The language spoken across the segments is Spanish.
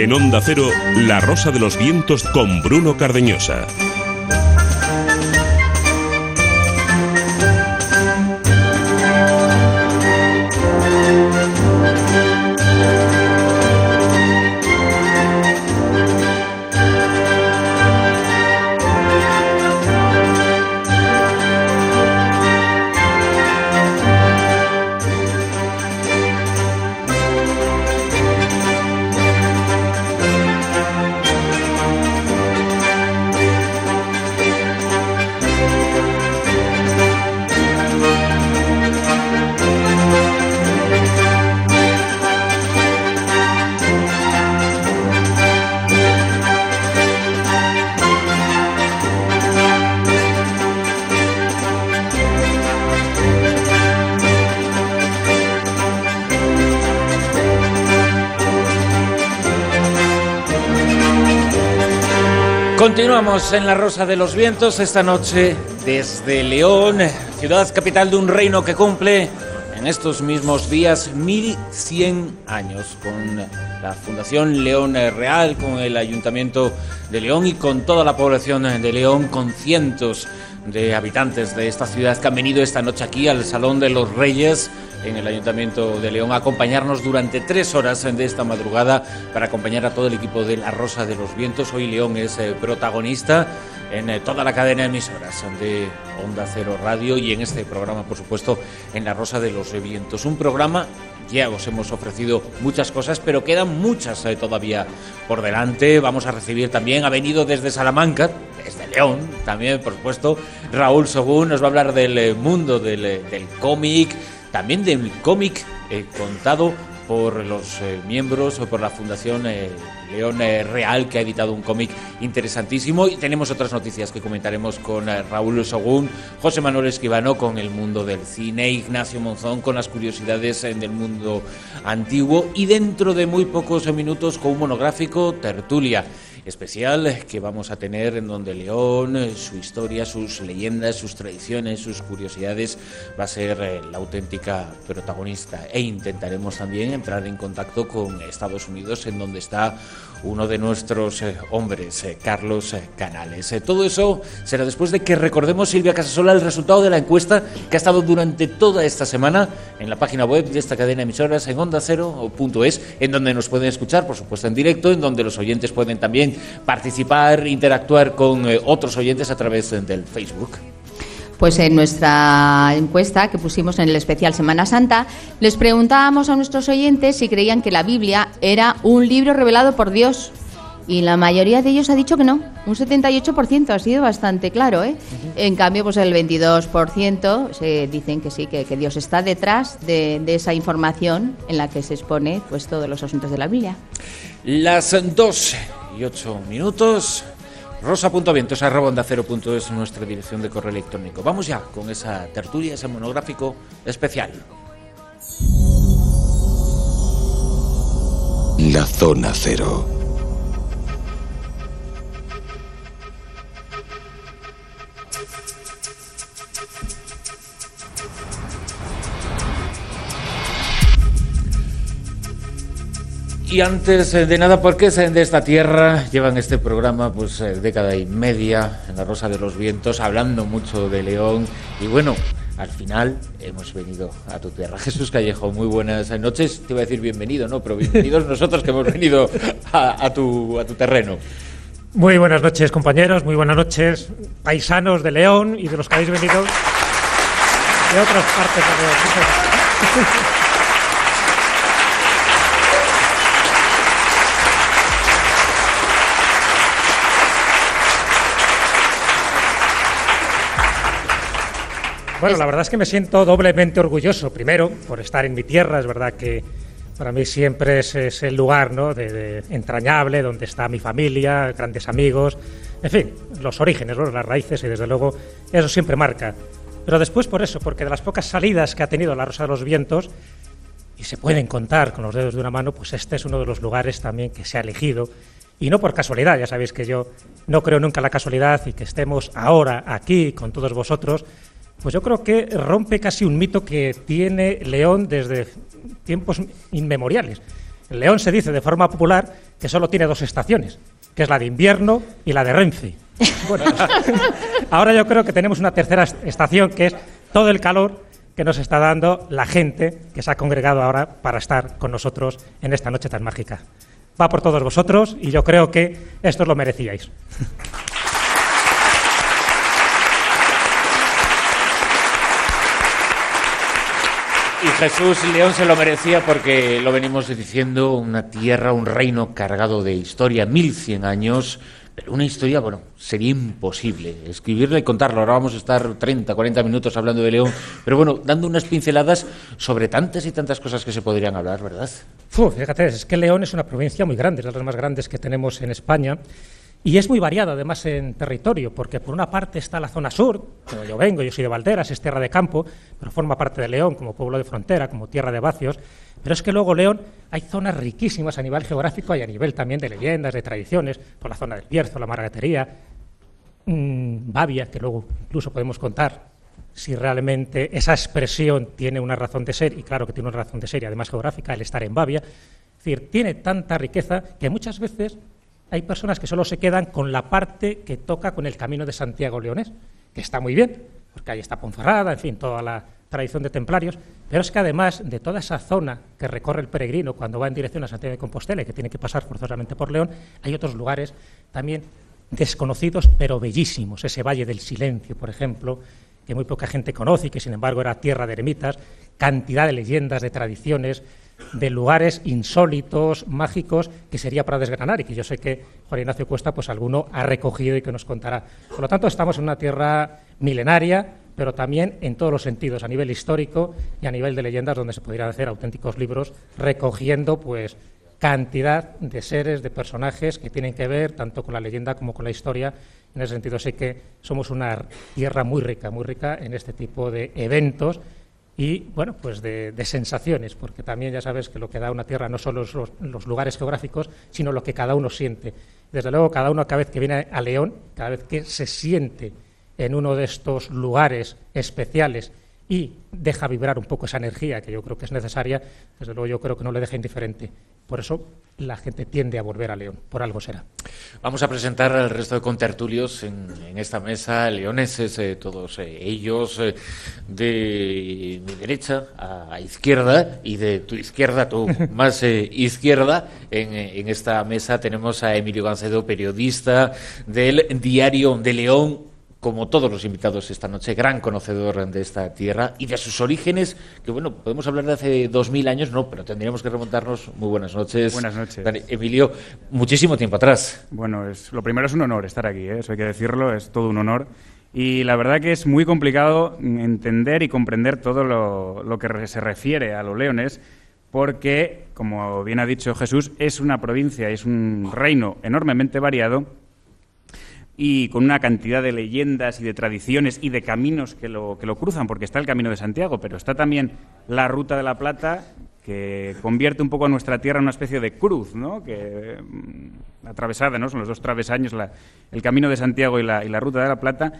En Onda Cero, La Rosa de los Vientos con Bruno Cardeñosa. Continuamos en la Rosa de los Vientos esta noche desde León, ciudad capital de un reino que cumple en estos mismos días 1100 años con la Fundación León Real, con el Ayuntamiento de León y con toda la población de León, con cientos de habitantes de esta ciudad que han venido esta noche aquí al Salón de los Reyes en el Ayuntamiento de León a acompañarnos durante tres horas de esta madrugada para acompañar a todo el equipo de La Rosa de los Vientos. Hoy León es eh, protagonista en eh, toda la cadena de emisoras de Onda Cero Radio y en este programa, por supuesto, en La Rosa de los Vientos. Un programa, ya os hemos ofrecido muchas cosas, pero quedan muchas eh, todavía por delante. Vamos a recibir también, ha venido desde Salamanca, desde León, también, por supuesto, Raúl Sogún nos va a hablar del mundo del, del cómic también del cómic eh, contado por los eh, miembros o por la Fundación eh, León Real, que ha editado un cómic interesantísimo. Y tenemos otras noticias que comentaremos con Raúl Sogún, José Manuel Esquivano con el mundo del cine, Ignacio Monzón con las curiosidades del mundo antiguo y dentro de muy pocos minutos con un monográfico, Tertulia especial que vamos a tener en donde León, eh, su historia, sus leyendas, sus tradiciones, sus curiosidades va a ser eh, la auténtica protagonista. E intentaremos también entrar en contacto con Estados Unidos en donde está uno de nuestros eh, hombres, Carlos Canales. todo eso será después de que recordemos, Silvia Casasola, el resultado de la encuesta que ha estado durante toda esta semana en la página web de esta cadena de emisoras en onda cero.es, en donde nos pueden escuchar, por supuesto, en directo, en donde los oyentes pueden también participar, interactuar con eh, otros oyentes a través del Facebook. Pues en nuestra encuesta que pusimos en el especial Semana Santa, les preguntábamos a nuestros oyentes si creían que la Biblia era un libro revelado por Dios. Y la mayoría de ellos ha dicho que no. Un 78% ha sido bastante claro. ¿eh? En cambio, pues el 22% se dicen que sí, que, Dios está detrás de, de, esa información en la que se expone pues, todos los asuntos de la Biblia. Las y ocho minutos. Rosa.vientos arroba es nuestra dirección de correo electrónico. Vamos ya con esa tertulia, ese monográfico especial. La zona cero. Y antes de nada, ¿por qué de esta tierra? Llevan este programa pues eh, década y media en la Rosa de los Vientos, hablando mucho de León. Y bueno, al final hemos venido a tu tierra. Jesús Callejo, muy buenas noches. Te iba a decir bienvenido, ¿no? Pero bienvenidos nosotros que hemos venido a, tu, a tu terreno. Muy buenas noches, compañeros. Muy buenas noches, paisanos de León y de los que habéis venido de otras partes de León. Bueno, la verdad es que me siento doblemente orgulloso. Primero, por estar en mi tierra. Es verdad que para mí siempre es, el lugar ¿no? de, entrañable, donde está mi familia, grandes amigos. En fin, los orígenes, las raíces, y desde luego eso siempre marca. Pero después por eso, porque de las pocas salidas que ha tenido la Rosa de los Vientos, y se pueden contar con los dedos de una mano, pues este es uno de los lugares también que se ha elegido. Y no por casualidad, ya sabéis que yo no creo nunca en la casualidad y que estemos ahora aquí con todos vosotros, pues yo creo que rompe casi un mito que tiene León desde tiempos inmemoriales. León se dice de forma popular que solo tiene dos estaciones, que es la de invierno y la de Renfe. Bueno, ahora yo creo que tenemos una tercera estación que es todo el calor que nos está dando la gente que se ha congregado ahora para estar con nosotros en esta noche tan mágica. Va por todos vosotros y yo creo que esto lo merecíais. Y Jesús León se lo merecía porque lo venimos diciendo, una tierra, un reino cargado de historia, 1100 años, pero una historia, bueno, sería imposible escribirla y contarla. Ahora vamos a estar 30, 40 minutos hablando de León, pero bueno, dando unas pinceladas sobre tantas y tantas cosas que se podrían hablar, ¿verdad? fíjate, es que León es una provincia muy grande, es de las más grandes que tenemos en España. Y es muy variado además en territorio, porque por una parte está la zona sur, como yo vengo, yo soy de Valderas, es tierra de campo, pero forma parte de León como pueblo de frontera, como tierra de vacios. Pero es que luego León hay zonas riquísimas a nivel geográfico y a nivel también de leyendas, de tradiciones, por la zona del Bierzo, la Margatería, mmm, Bavia, que luego incluso podemos contar si realmente esa expresión tiene una razón de ser, y claro que tiene una razón de ser, y además geográfica, el estar en Bavia. Es decir, tiene tanta riqueza que muchas veces hay personas que solo se quedan con la parte que toca con el camino de Santiago Leones, que está muy bien, porque ahí está Ponferrada, en fin, toda la tradición de templarios, pero es que además de toda esa zona que recorre el peregrino cuando va en dirección a Santiago de Compostela y que tiene que pasar forzosamente por León, hay otros lugares también desconocidos pero bellísimos, ese Valle del Silencio, por ejemplo, que muy poca gente conoce y que sin embargo era tierra de eremitas, cantidad de leyendas, de tradiciones, de lugares insólitos, mágicos, que sería para desgranar y que yo sé que Juan Ignacio Cuesta, pues alguno ha recogido y que nos contará. Por lo tanto, estamos en una tierra milenaria, pero también en todos los sentidos, a nivel histórico y a nivel de leyendas, donde se podrían hacer auténticos libros recogiendo, pues, cantidad de seres, de personajes que tienen que ver tanto con la leyenda como con la historia. En ese sentido, sé que somos una tierra muy rica, muy rica en este tipo de eventos y bueno, pues de, sensaciones, porque también ya sabes que lo que da una tierra no son los, los, lugares geográficos, sino lo que cada uno siente. Desde luego, cada uno cada vez que viene a León, cada vez que se siente en uno de estos lugares especiales y deja vibrar un poco esa energía que yo creo que es necesaria, desde luego yo creo que no le deja indiferente. Por eso la gente tiende a volver a León, por algo será. Vamos a presentar al resto de contertulios en, esta mesa, leoneses, eh, todos eh, ellos, eh, de mi derecha a, izquierda y de tu izquierda, tu más izquierda. En, en, esta mesa tenemos a Emilio Gancedo, periodista del Diario de León, como todos los invitados esta noche, gran conocedor de esta tierra y de sus orígenes, que bueno, podemos hablar de hace dos mil años, no, pero tendríamos que remontarnos. Muy buenas noches. Buenas noches. Emilio, muchísimo tiempo atrás. Bueno, es, lo primero es un honor estar aquí, ¿eh? eso hay que decirlo, es todo un honor. Y la verdad que es muy complicado entender y comprender todo lo, lo que se refiere a los leones, porque, como bien ha dicho Jesús, es una provincia, es un reino enormemente variado y con una cantidad de leyendas y de tradiciones y de caminos que lo, que lo cruzan, porque está el Camino de Santiago, pero está también la Ruta de la Plata, que convierte un poco a nuestra tierra en una especie de cruz, ¿no? que mm, atravesada, ¿no? son los dos travesaños, el Camino de Santiago y la, y la Ruta de la Plata,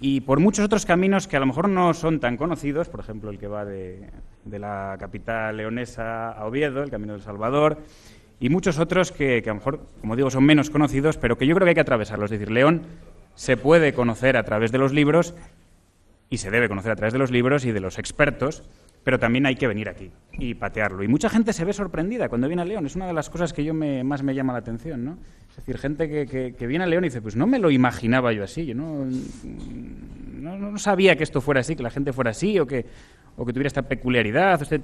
y por muchos otros caminos que a lo mejor no son tan conocidos, por ejemplo el que va de, de la capital leonesa a Oviedo, el Camino del Salvador, y muchos otros que, a lo mejor, como digo, son menos conocidos, pero que yo creo que hay que atravesarlos. Es decir, León se puede conocer a través de los libros y se debe conocer a través de los libros y de los expertos, pero también hay que venir aquí y patearlo. Y mucha gente se ve sorprendida cuando viene a León. Es una de las cosas que yo me, más me llama la atención, ¿no? Es decir, gente que, que, viene a León y dice, pues no me lo imaginaba yo así, yo no, no, no, sabía que esto fuera así, que la gente fuera así, o que, o que tuviera esta peculiaridad, este,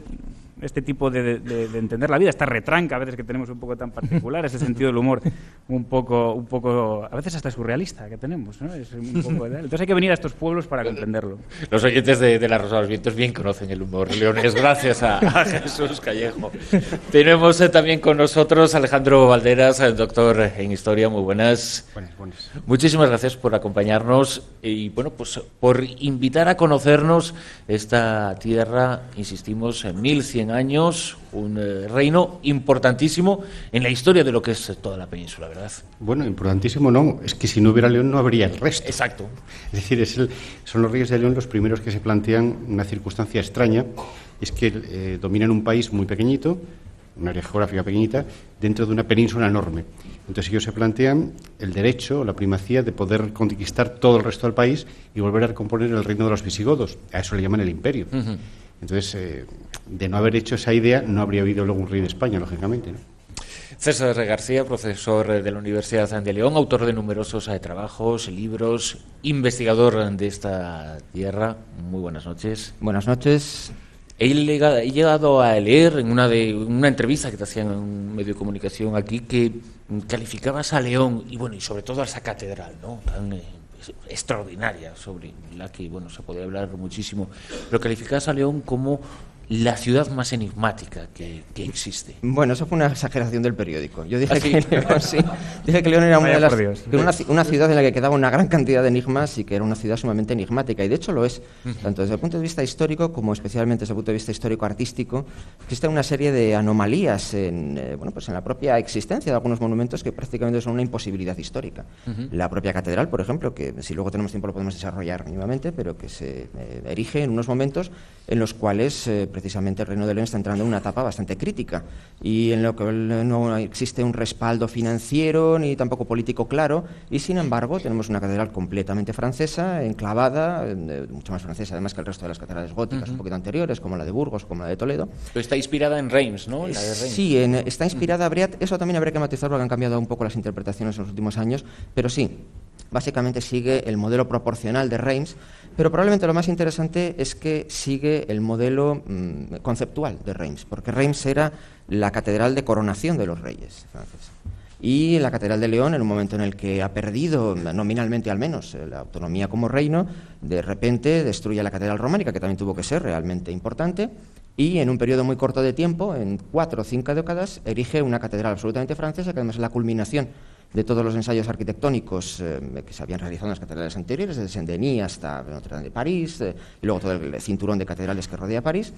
este tipo de, entender la vida, esta retranca a veces que tenemos un poco tan particular, ese sentido del humor un poco, un poco a veces hasta surrealista que tenemos. ¿no? Es un poco, entonces hay que venir a estos pueblos para comprenderlo. Los oyentes de, La Rosa de los Vientos bien conocen el humor, Leones, gracias a, Jesús Callejo. Tenemos eh, también con nosotros Alejandro Valderas, el doctor en Historia, muy buenas. Buenas, buenas. Muchísimas gracias por acompañarnos y bueno, pues por invitar a conocernos esta tierra, insistimos, en 1100 años, un eh, reino importantísimo en la historia de lo que es toda la península, ¿verdad? Bueno, importantísimo no, es que si no hubiera León no habría el resto. Exacto. Es decir, es el, son los reyes de León los primeros que se plantean una circunstancia extraña, es que eh, dominan un país muy pequeñito, un área geográfica pequeñita, dentro de una península enorme. Entonces ellos se plantean el derecho, la primacía de poder conquistar todo el resto del país y volver a recomponer el reino de los visigodos. A eso le llaman el imperio. Entonces, eh, de no haber hecho esa idea, no habría habido luego un rey de España, lógicamente. ¿no? César García, profesor de la Universidad de León, autor de numerosos trabajos, libros, investigador de esta tierra. Muy buenas noches. Buenas noches. He llegado a leer en una, de, una entrevista que te hacían en un medio de comunicación aquí que calificabas a León y bueno y sobre todo a esa catedral, ¿no? Tan eh, extraordinaria sobre la que bueno se puede hablar muchísimo, pero calificabas a León como la ciudad más enigmática que, existe. Bueno, eso fue una exageración del periódico. Yo dije, ¿Ah, que, León, sí, dije que León era una, de las, una, ciudad en la que quedaba una gran cantidad de enigmas y que era una ciudad sumamente enigmática. Y de hecho lo es, tanto desde el punto de vista histórico como especialmente desde el punto de vista histórico-artístico. Existe una serie de anomalías en, eh, bueno, pues en la propia existencia de algunos monumentos que prácticamente son una imposibilidad histórica. La propia catedral, por ejemplo, que si luego tenemos tiempo lo podemos desarrollar mínimamente, pero que se eh, erige en unos momentos en los cuales... Eh, precisamente el Reino de León está entrando en una etapa bastante crítica y en lo que no existe un respaldo financiero ni tampoco político claro y sin embargo tenemos una catedral completamente francesa, enclavada, eh, mucho más francesa además que el resto de las catedrales góticas un poquito anteriores como la de Burgos, como la de Toledo. Pero está inspirada en Reims, ¿no? Sí, está inspirada, habría, eso también habría que matizarlo, que han cambiado un poco las interpretaciones en los últimos años, pero sí, básicamente sigue el modelo proporcional de Reims pero probablemente lo más interesante es que sigue el modelo mm, conceptual de Reims, porque Reims era la catedral de coronación de los reyes. Y la Catedral de León, en un momento en el que ha perdido, nominalmente al menos, eh, la autonomía como reino, de repente destruye la Catedral Románica, que también tuvo que ser realmente importante, y en un periodo muy corto de tiempo, en cuatro o cinco décadas, erige una catedral absolutamente francesa, que además es la culminación de todos los ensayos arquitectónicos eh, que se habían realizado en las catedrales anteriores, desde Saint-Denis hasta Notre Dame de París, eh, y luego todo el cinturón de catedrales que rodea París,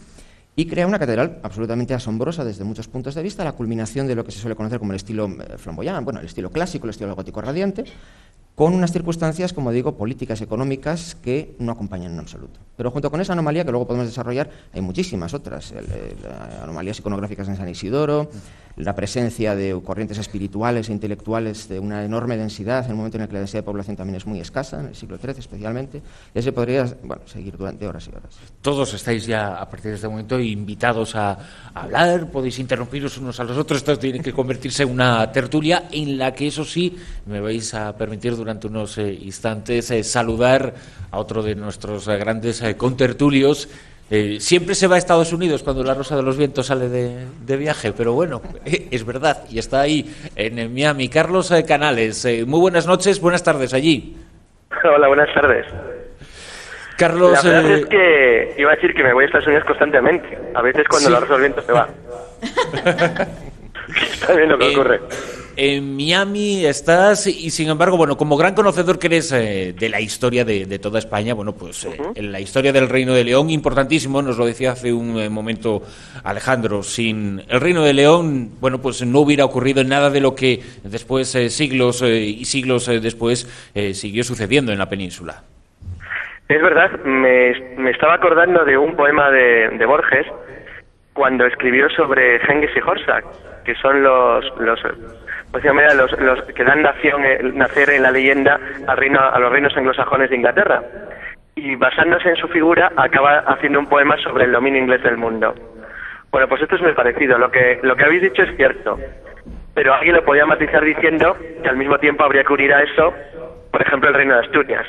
y crea una catedral absolutamente asombrosa desde muchos puntos de vista, la culminación de lo que se suele conocer como el estilo eh, flamboyant, bueno, el estilo clásico, el estilo gótico radiante, con unas circunstancias, como digo, políticas, económicas que no acompañan en absoluto. Pero junto con esa anomalía que luego podemos desarrollar, hay muchísimas otras, anomalías iconográficas en San Isidoro, la presencia de corrientes espirituales e intelectuales de una enorme densidad, en el momento en el que la densidad de población también es muy escasa, en el siglo XIII especialmente, y se podría bueno, seguir durante horas y horas. Todos estáis ya, a partir de este momento, invitados a, hablar, podéis interrumpiros unos a los otros, esto tiene que convertirse en una tertulia en la que, eso sí, me vais a permitir durante unos eh, instantes eh, saludar a otro de nuestros eh, grandes contertulios, eh, siempre se va a Estados Unidos cuando la Rosa de los Vientos sale de, viaje, pero bueno, es verdad, y está ahí en Miami. Carlos Canales, eh, muy buenas noches, buenas tardes allí. Hola, buenas tardes. Carlos. La verdad es que iba a decir que me voy a Estados Unidos constantemente, a veces cuando la Rosa de los Vientos se va. está bien lo que ocurre en Miami estás y sin embargo, bueno, como gran conocedor que eres eh, de la historia de, toda España, bueno, pues eh, en la historia del Reino de León, importantísimo, nos lo decía hace un eh, momento Alejandro, sin el Reino de León, bueno, pues no hubiera ocurrido nada de lo que después, siglos y siglos después, siguió sucediendo en la península. Es verdad, me, estaba acordando de un poema de, Borges cuando escribió sobre Genghis y Horsak, que son los, los pues los, los que dan nación, eh, nacer en la leyenda al reino, a los reinos anglosajones de Inglaterra. Y basándose en su figura, acaba haciendo un poema sobre el dominio inglés del mundo. Bueno, pues esto es muy parecido. Lo que, lo que habéis dicho es cierto. Pero alguien lo podía matizar diciendo que al mismo tiempo habría que unir a eso, por ejemplo, el reino de Asturias,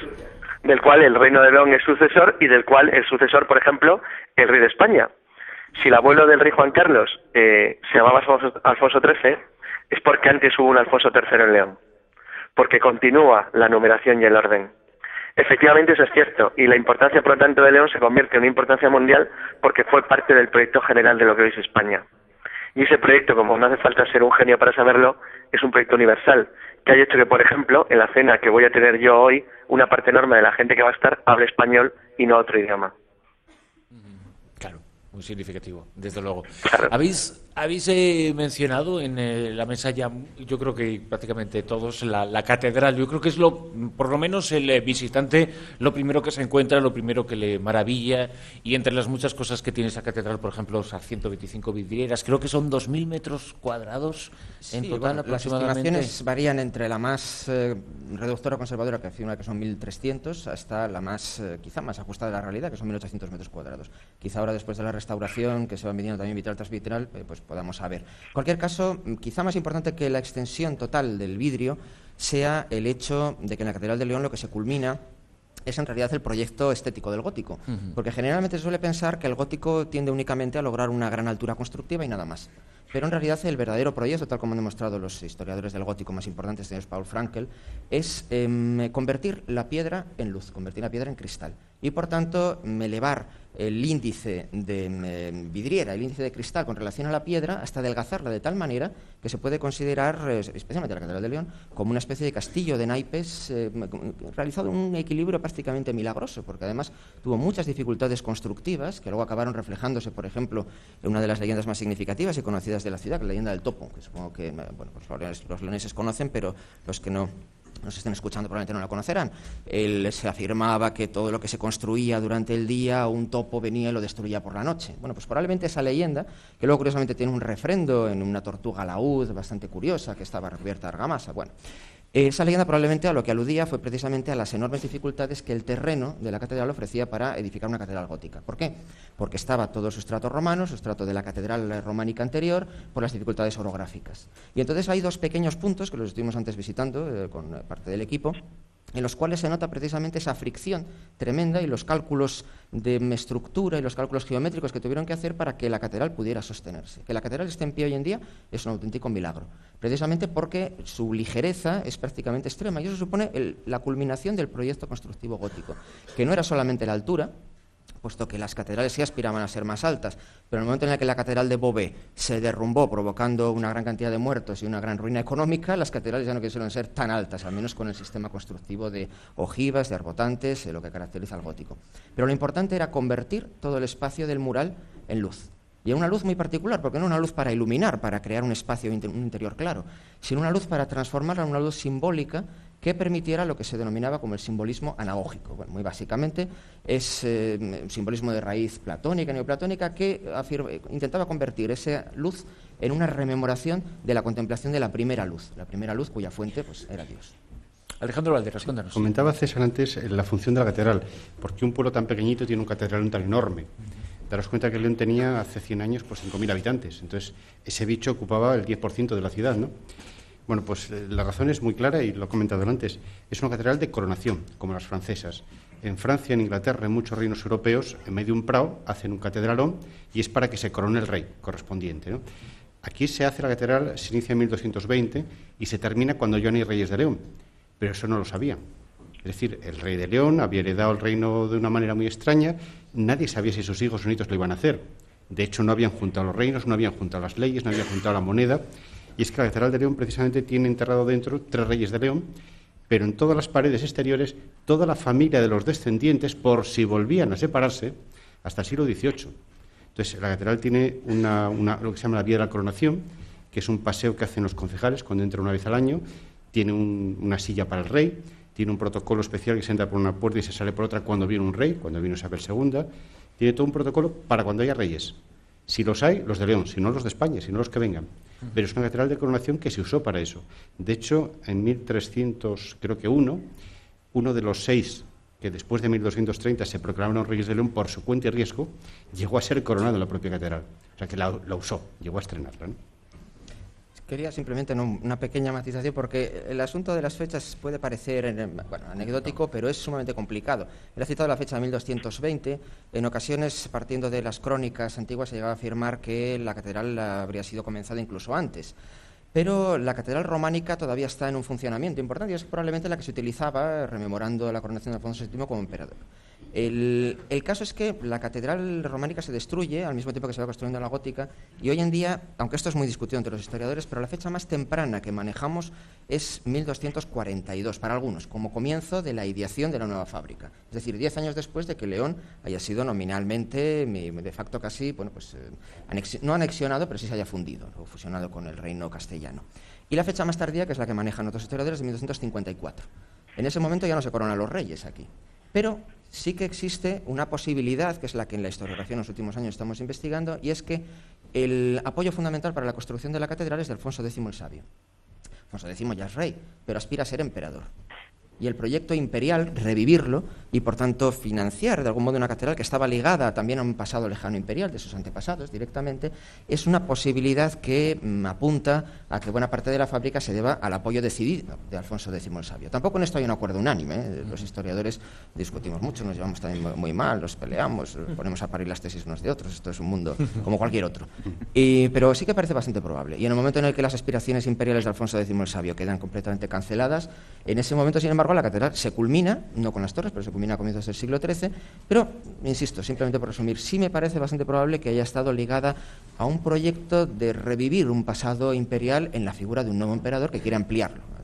del cual el reino de León es sucesor y del cual el sucesor, por ejemplo, el rey de España. Si el abuelo del rey Juan Carlos eh, se llamaba Alfonso XIII, es porque antes hubo un Alfonso III en León, porque continúa la numeración y el orden. Efectivamente eso es cierto, y la importancia, por lo tanto, de León se convierte en una importancia mundial porque fue parte del proyecto general de lo que hoy es España. Y ese proyecto, como no hace falta ser un genio para saberlo, es un proyecto universal, que ha hecho que, por ejemplo, en la cena que voy a tener yo hoy, una parte enorme de la gente que va a estar hable español y no otro idioma. Muy significativo, desde luego. ¿Habéis Habéis eh, mencionado en eh, la mesa ya, yo creo que prácticamente todos, la, catedral. Yo creo que es lo, por lo menos el eh, visitante, lo primero que se encuentra, lo primero que le maravilla. Y entre las muchas cosas que tiene esa catedral, por ejemplo, esas 125 vidrieras, creo que son 2.000 metros cuadrados en total aproximadamente. Las estimaciones varían entre la más reductora conservadora, que afirma que son 1.300, hasta la más, quizá más ajustada a la realidad, que son 1.800 metros cuadrados. Quizá ahora, después de la restauración, que se va midiendo también vitral tras vitral, pues podamos saber. En cualquier caso, quizá más importante que la extensión total del vidrio sea el hecho de que en la Catedral de León lo que se culmina es en realidad el proyecto estético del gótico, porque generalmente se suele pensar que el gótico tiende únicamente a lograr una gran altura constructiva y nada más. Pero en realidad el verdadero proyecto, tal como han demostrado los historiadores del gótico más importantes, señor Paul Frankel, es em, convertir la piedra en luz, convertir la piedra en cristal. Y por tanto, elevar el índice de em, vidriera, el índice de cristal con relación a la piedra, hasta adelgazarla de tal manera que se puede considerar, eh, especialmente la Catedral de León, como una especie de castillo de naipes em, realizado un equilibrio prácticamente milagroso, porque además tuvo muchas dificultades constructivas que luego acabaron reflejándose, por ejemplo, en una de las leyendas más significativas y conocidas de la ciudad, la leyenda del topo, que supongo que bueno, pues los, leoneses conocen, pero los que no nos estén escuchando probablemente no la conocerán. Él se afirmaba que todo lo que se construía durante el día, un topo venía y lo destruía por la noche. Bueno, pues probablemente esa leyenda, que luego curiosamente tiene un refrendo en una tortuga laúd bastante curiosa que estaba recubierta de argamasa. Bueno, esa leyenda probablemente a lo que aludía fue precisamente a las enormes dificultades que el terreno de la catedral ofrecía para edificar una catedral gótica. ¿Por qué? Porque estaba todo su estrato romano, su estrato de la catedral románica anterior, por las dificultades orográficas. Y entonces hay dos pequeños puntos que los estuvimos antes visitando eh, con parte del equipo, en los cuales se nota precisamente esa fricción tremenda y los cálculos de estructura y los cálculos geométricos que tuvieron que hacer para que la catedral pudiera sostenerse. Que la catedral esté en pie hoy en día es un auténtico milagro, precisamente porque su ligereza es prácticamente extrema y eso supone la culminación del proyecto constructivo gótico, que no era solamente la altura, puesto que las catedrales sí aspiraban a ser más altas, pero en el momento en el que la catedral de Beauvais se derrumbó, provocando una gran cantidad de muertos y una gran ruina económica, las catedrales ya no quisieron ser tan altas, al menos con el sistema constructivo de ojivas, de arbotantes, lo que caracteriza al gótico. Pero lo importante era convertir todo el espacio del mural en luz. Y una luz muy particular, porque no una luz para iluminar, para crear un espacio, un interior claro, sino una luz para transformarla en una luz simbólica que permitiera lo que se denominaba como el simbolismo anagógico. Bueno, muy básicamente es eh, un simbolismo de raíz platónica, neoplatónica, que intentaba convertir esa luz en una rememoración de la contemplación de la primera luz, la primera luz cuya fuente pues, era Dios. Alejandro Valderas, cuéntanos. Comentaba César antes eh, la función de la catedral, porque un pueblo tan pequeñito tiene un catedral tan enorme. Daros cuenta que León tenía hace 100 años pues 5.000 habitantes, entonces ese bicho ocupaba el 10% de la ciudad, ¿no? Bueno, pues eh, la razón es muy clara y lo he comentado antes. Es una catedral de coronación, como las francesas. En Francia, en Inglaterra, en muchos reinos europeos, en medio de un prado, hacen un catedralón y es para que se corone el rey correspondiente. Aquí se hace la catedral, se inicia en 1220 y se termina cuando no hay reyes de León. Pero eso no lo sabía. Es decir, el rey de León había heredado el reino de una manera muy extraña. Nadie sabía si sus hijos o nietos lo iban a hacer. De hecho, no habían juntado los reinos, no habían juntado las leyes, no habían juntado la moneda. Y es que la Catedral de León precisamente tiene enterrado dentro tres reyes de León, pero en todas las paredes exteriores toda la familia de los descendientes, por si volvían a separarse, hasta el siglo XVIII. Entonces, la catedral tiene una, lo que se llama la Vía de la Coronación, que es un paseo que hacen los concejales cuando entra una vez al año, tiene una silla para el rey, tiene un protocolo especial que se entra por una puerta y se sale por otra cuando viene un rey, cuando viene Isabel II, tiene todo un protocolo para cuando haya reyes. Si los hay, los de León, si no los de España, si no los que vengan. Pero es una catedral de coronación que se usó para eso. De hecho, en 1300, creo que uno, uno de los seis que después de 1230 se proclamaron reyes de León por su cuenta y riesgo, llegó a ser coronado en la propia catedral. O sea que la, la usó, llegó a estrenarla. ¿no? Quería simplemente una pequeña matización porque el asunto de las fechas puede parecer anecdótico, pero es sumamente complicado. Él ha citado la fecha de 1220. En ocasiones, partiendo de las crónicas antiguas, se llegaba a afirmar que la catedral habría sido comenzada incluso antes. Pero la catedral románica todavía está en un funcionamiento importante y es probablemente la que se utilizaba rememorando la coronación de Alfonso VII como emperador. El, caso es que la catedral románica se destruye al mismo tiempo que se va construyendo la gótica y hoy en día, aunque esto es muy discutido entre los historiadores, pero la fecha más temprana que manejamos es 1242 para algunos, como comienzo de la ideación de la nueva fábrica. Es decir, diez años después de que León haya sido nominalmente, de facto casi, bueno, pues eh, no anexionado, pero sí se haya fundido o fusionado con el reino castellano. Y la fecha más tardía, que es la que manejan otros historiadores, es de 1254. En ese momento ya no se coronan los reyes aquí. Pero sí que existe una posibilidad, que es la que en la historiografía en los últimos años estamos investigando, y es que el apoyo fundamental para la construcción de la catedral es de Alfonso X el Sabio. Alfonso X ya es rey, pero aspira a ser emperador y el proyecto imperial, revivirlo y por tanto financiar de algún modo una catedral que estaba ligada también a un pasado lejano imperial de sus antepasados directamente, es una posibilidad que mm, apunta a que buena parte de la fábrica se deba al apoyo decidido de Alfonso X el Sabio. Tampoco en esto hay un acuerdo unánime, ¿eh? los historiadores discutimos mucho, nos llevamos también muy mal, nos peleamos, ponemos a parir las tesis unos de otros, esto es un mundo como cualquier otro. pero sí que parece bastante probable. Y en el momento en el que las aspiraciones imperiales de Alfonso X el Sabio quedan completamente canceladas, en ese momento, sin embargo, la catedral se culmina, no con las torres, pero se culmina a comienzos del siglo XIII, pero, insisto, simplemente por resumir, sí me parece bastante probable que haya estado ligada a un proyecto de revivir un pasado imperial en la figura de un nuevo emperador que quiere ampliarlo.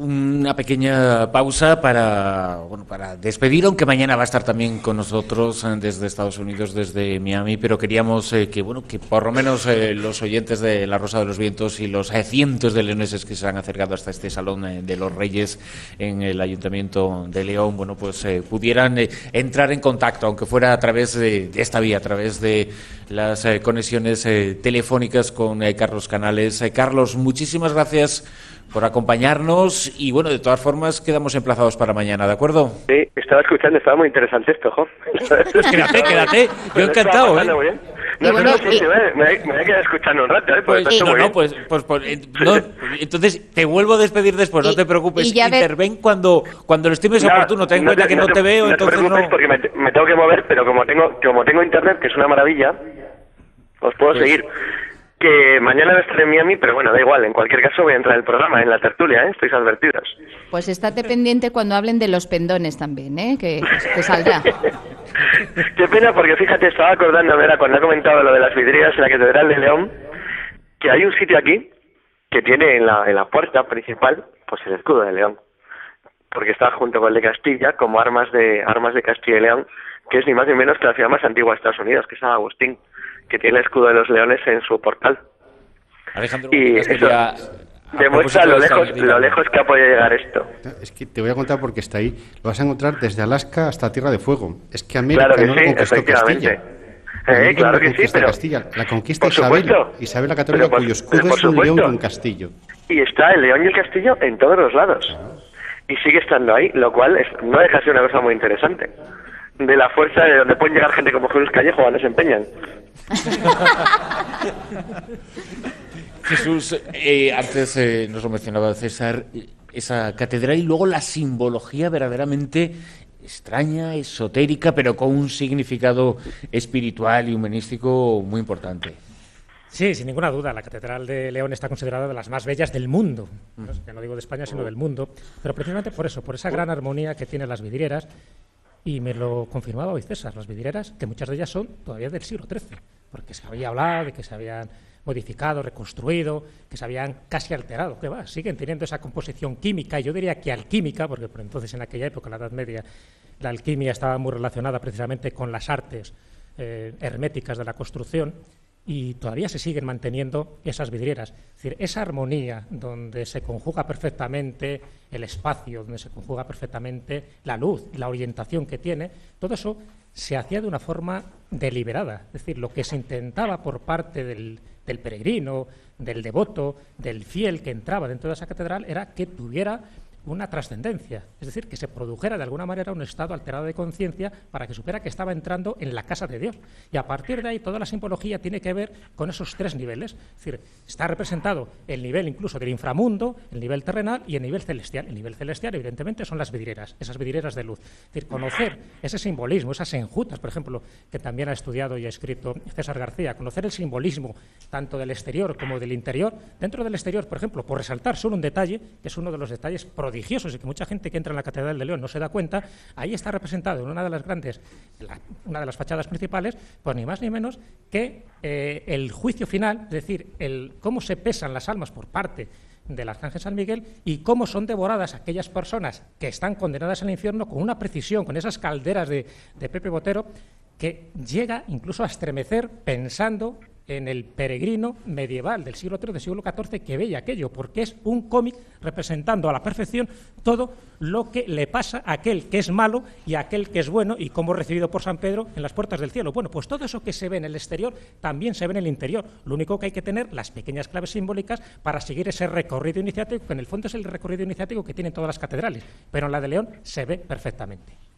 Una pequeña pausa para, bueno, para despedir, aunque mañana va a estar también con nosotros eh, desde Estados Unidos, desde Miami, pero queríamos eh, que, bueno, que por lo menos eh, los oyentes de La Rosa de los Vientos y los cientos de leoneses que se han acercado hasta este Salón de los Reyes en el Ayuntamiento de León, bueno, pues pudieran entrar en contacto, aunque fuera a través de, esta vía, a través de las conexiones telefónicas con Carlos Canales. Carlos, muchísimas gracias por acompañarnos y bueno, de todas formas quedamos emplazados para mañana, ¿de acuerdo? Sí, estaba escuchando, estaba muy interesante esto, jo. quédate, quédate, yo encantado, ¿eh? No, bueno, no, sí, me, voy a quedar escuchando un rato, ¿eh? Pues, no, no, pues, pues, pues eh, no, entonces te vuelvo a despedir después, no te preocupes, interven cuando, cuando lo estimes oportuno, ten en cuenta que no te, veo, no entonces te preocupes porque me, me, tengo que mover, pero como tengo, como tengo internet, que es una maravilla, os puedo pues seguir que mañana no estaré en Miami, pero bueno, da igual, en cualquier caso voy a entrar en el programa, en la tertulia, ¿eh? estáis advertidos. Pues estate pendiente cuando hablen de los pendones también, ¿eh? que, que saldrá. Qué pena, porque fíjate, estaba acordándome era cuando ha comentado lo de las vidrieras en la Catedral de León, que hay un sitio aquí que tiene en la, en la puerta principal pues el escudo de León, porque está junto con el de Castilla como armas de armas de Castilla y León, que es ni más ni menos que la ciudad más antigua de Estados Unidos, que es San Agustín que tiene el escudo de los leones en su portal. Alejandro, y eso demuestra lo lejos, lo lejos que ha podido llegar esto. Es que te voy a contar porque está ahí. Lo vas a encontrar desde Alaska hasta Tierra de Fuego. Es que América claro que no sí, conquistó Castilla. Eh, claro que sí, pero Castilla. la conquista Isabel, Isabel la Católica, cuyo escudo es un león con castillo. Y está el león y el castillo en todos los lados. Y sigue estando ahí, lo cual es, no deja de ser una cosa muy interesante. De la fuerza de donde pueden llegar gente como Jesús Callejo, donde se empeñan. Jesús, eh, antes eh, nos lo mencionaba César, esa catedral y luego la simbología verdaderamente extraña, esotérica, pero con un significado espiritual y humanístico muy importante. Sí, sin ninguna duda. La Catedral de León está considerada de las más bellas del mundo. ¿no? no digo de España, sino del mundo. Pero precisamente por eso, por esa gran armonía que tienen las vidrieras. Y me lo confirmaba hoy César, las vidrieras, que muchas de ellas son todavía del siglo XIII porque se había hablado de que se habían modificado, reconstruido, que se habían casi alterado. ¿Qué va? Siguen teniendo esa composición química, y yo diría que alquímica, porque por entonces en aquella época, en la Edad Media, la alquimia estaba muy relacionada precisamente con las artes eh, herméticas de la construcción, y todavía se siguen manteniendo esas vidrieras. Es decir, esa armonía donde se conjuga perfectamente el espacio, donde se conjuga perfectamente la luz, la orientación que tiene, todo eso se hacía de una forma deliberada. Es decir, lo que se intentaba por parte del, del peregrino, del devoto, del fiel que entraba dentro de esa catedral era que tuviera una trascendencia, es decir, que se produjera de alguna manera un estado alterado de conciencia para que supiera que estaba entrando en la casa de Dios. Y a partir de ahí toda la simbología tiene que ver con esos tres niveles, es decir, está representado el nivel incluso del inframundo, el nivel terrenal y el nivel celestial. El nivel celestial, evidentemente, son las vidrieras, esas vidrieras de luz. Es decir, conocer ese simbolismo, esas enjutas, por ejemplo, que también ha estudiado y ha escrito César García, conocer el simbolismo tanto del exterior como del interior. Dentro del exterior, por ejemplo, por resaltar solo un detalle, que es uno de los detalles prodigiosos y que mucha gente que entra en la Catedral de León no se da cuenta, ahí está representado en una de las grandes, una de las fachadas principales, pues ni más ni menos que eh, el juicio final, es decir, el, cómo se pesan las almas por parte del Arcángel San Miguel y cómo son devoradas aquellas personas que están condenadas al infierno con una precisión, con esas calderas de, de Pepe Botero, que llega incluso a estremecer pensando en el peregrino medieval del siglo III, del siglo XIV, que veía aquello, porque es un cómic representando a la perfección todo lo que le pasa a aquel que es malo y a aquel que es bueno y cómo recibido por San Pedro en las puertas del cielo. Bueno, pues todo eso que se ve en el exterior también se ve en el interior. Lo único que hay que tener las pequeñas claves simbólicas para seguir ese recorrido iniciático, que en el fondo es el recorrido iniciático que tienen todas las catedrales, pero en la de León se ve perfectamente.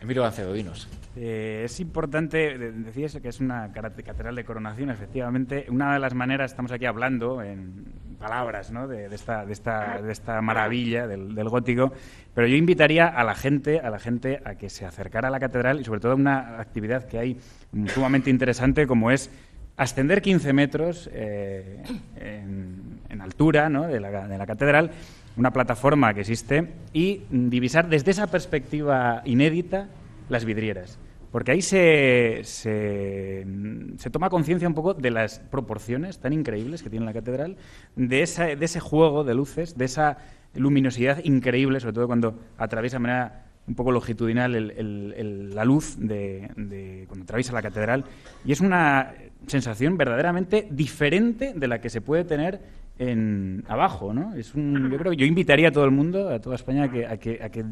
Emilio Gancedo, dinos. Eh, es importante, decías que es una catedral de coronación, efectivamente. Una de las maneras, estamos aquí hablando en palabras ¿no? de, esta, de, esta, maravilla del, gótico, pero yo invitaría a la gente a la gente a que se acercara a la catedral y sobre todo a una actividad que hay sumamente interesante como es ascender 15 metros eh, en, altura ¿no? de la catedral una plataforma que existe y divisar desde esa perspectiva inédita las vidrieras. Porque ahí se, se, toma conciencia un poco de las proporciones tan increíbles que tiene la catedral, de, esa, de ese juego de luces, de esa luminosidad increíble, sobre todo cuando atraviesa de manera un poco longitudinal la luz de, cuando atraviesa la catedral. Y es una sensación verdaderamente diferente de la que se puede tener en abajo, ¿no? Es un, yo creo yo invitaría a todo el mundo, a toda España, a que, a que, a que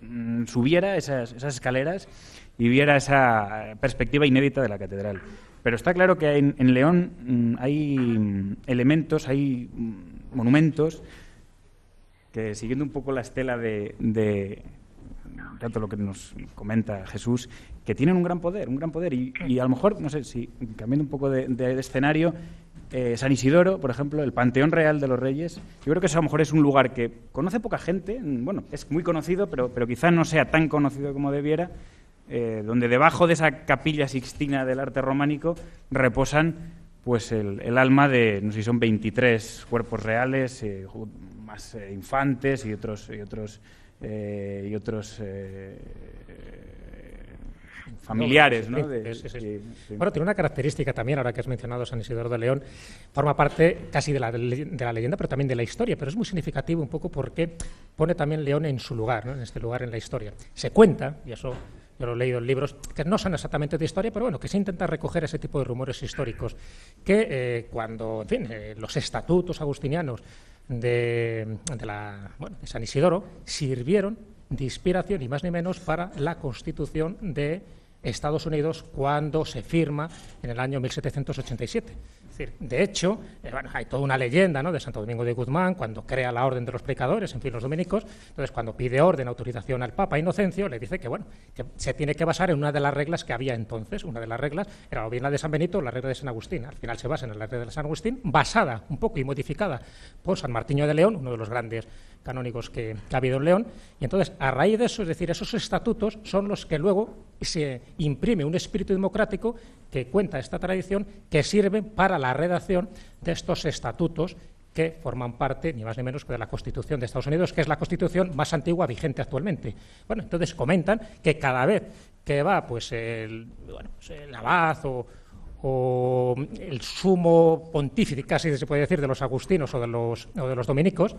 mm, subiera esas, esas, escaleras y viera esa perspectiva inédita de la catedral. Pero está claro que en, León mm, hay elementos, hay mm, monumentos que siguiendo un poco la estela de, de tanto lo que nos comenta Jesús, que tienen un gran poder, un gran poder. Y, y a lo mejor, no sé, si cambiando un poco de escenario, eh, San Isidoro, por ejemplo, el Panteón Real de los Reyes. Yo creo que eso a lo mejor es un lugar que conoce poca gente, bueno, es muy conocido, pero, pero quizá no sea tan conocido como debiera, eh, donde debajo de esa capilla sixtina del arte románico reposan pues el, alma de, no sé si son 23 cuerpos reales, eh, más infantes y otros, y otros, y otros familiares, ¿no? Bueno, tiene una característica también, ahora que has mencionado San Isidoro de León, forma parte casi de la, de la leyenda, pero también de la historia, pero es muy significativo un poco porque pone también León en su lugar, ¿no? en este lugar en la historia. Se cuenta, y eso yo lo he leído en libros que no son exactamente de historia, pero bueno, que se intenta recoger ese tipo de rumores históricos, que eh, cuando, en fin, eh, los estatutos agustinianos de, de, la, bueno, de San Isidoro sirvieron de inspiración, ni más ni menos, para la constitución de Estados Unidos cuando se firma en el año 1787. Es decir, de hecho, eh, bueno, hay toda una leyenda ¿no? de Santo Domingo de Guzmán cuando crea la orden de los predicadores, en fin, los dominicos. Entonces, cuando pide orden, autorización al Papa Inocencio, le dice que bueno, que se tiene que basar en una de las reglas que había entonces. Una de las reglas era o bien la de San Benito o la regla de San Agustín. Al final se basa en la regla de San Agustín, basada un poco y modificada por San Martiño de León, uno de los grandes canónicos que, ha habido en León. Y entonces, a raíz de eso, es decir, esos estatutos son los que luego se imprime un espíritu democrático que cuenta esta tradición, que sirve para la redacción de estos estatutos que forman parte, ni más ni menos, que de la Constitución de Estados Unidos, que es la Constitución más antigua vigente actualmente. Bueno, entonces comentan que cada vez que va pues el, bueno, pues el abad o, o el sumo pontífice, casi se puede decir, de los agustinos o de los, o de los dominicos,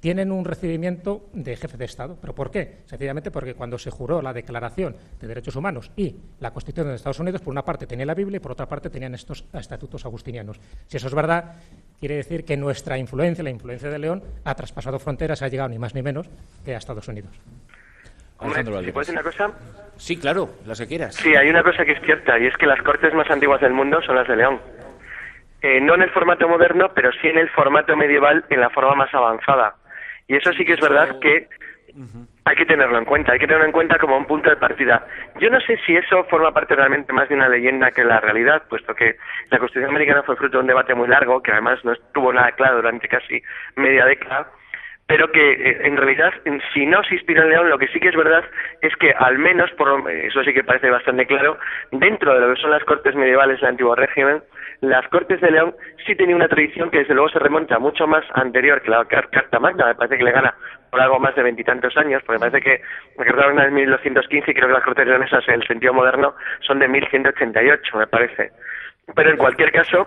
tienen un recibimiento de jefe de Estado. ¿Pero por qué? Sencillamente porque cuando se juró la Declaración de Derechos Humanos y la Constitución de Estados Unidos, por una parte tenía la Biblia y por otra parte tenían estos estatutos agustinianos. Si eso es verdad, quiere decir que nuestra influencia, la influencia de León, ha traspasado fronteras, ha llegado ni más ni menos que a Estados Unidos. Hombre, ¿puedo decir una cosa? Sí, claro, las que quieras. Sí, hay una cosa que es cierta y es que las cortes más antiguas del mundo son las de León. Eh, no en el formato moderno, pero sí en el formato medieval en la forma más avanzada. Y eso sí que es verdad que hay que tenerlo en cuenta, hay que tenerlo en cuenta como un punto de partida. Yo no sé si eso forma parte realmente más de una leyenda que la realidad, puesto que la Constitución americana fue fruto de un debate muy largo, que además no estuvo nada claro durante casi media década, pero que eh, en realidad si no se inspira en León, lo que sí que es verdad es que al menos, por, eso sí que parece bastante claro, dentro de lo que son las cortes medievales del antiguo régimen, las Cortes de León sí tenían una tradición que desde luego se remonta mucho más anterior que la Carta Magna, me parece que le gana por algo más de veintitantos años, porque me parece que Carta Magna es de 1215 y creo que las Cortes leonesas en el sentido moderno son de 1188, me parece. Pero en cualquier caso,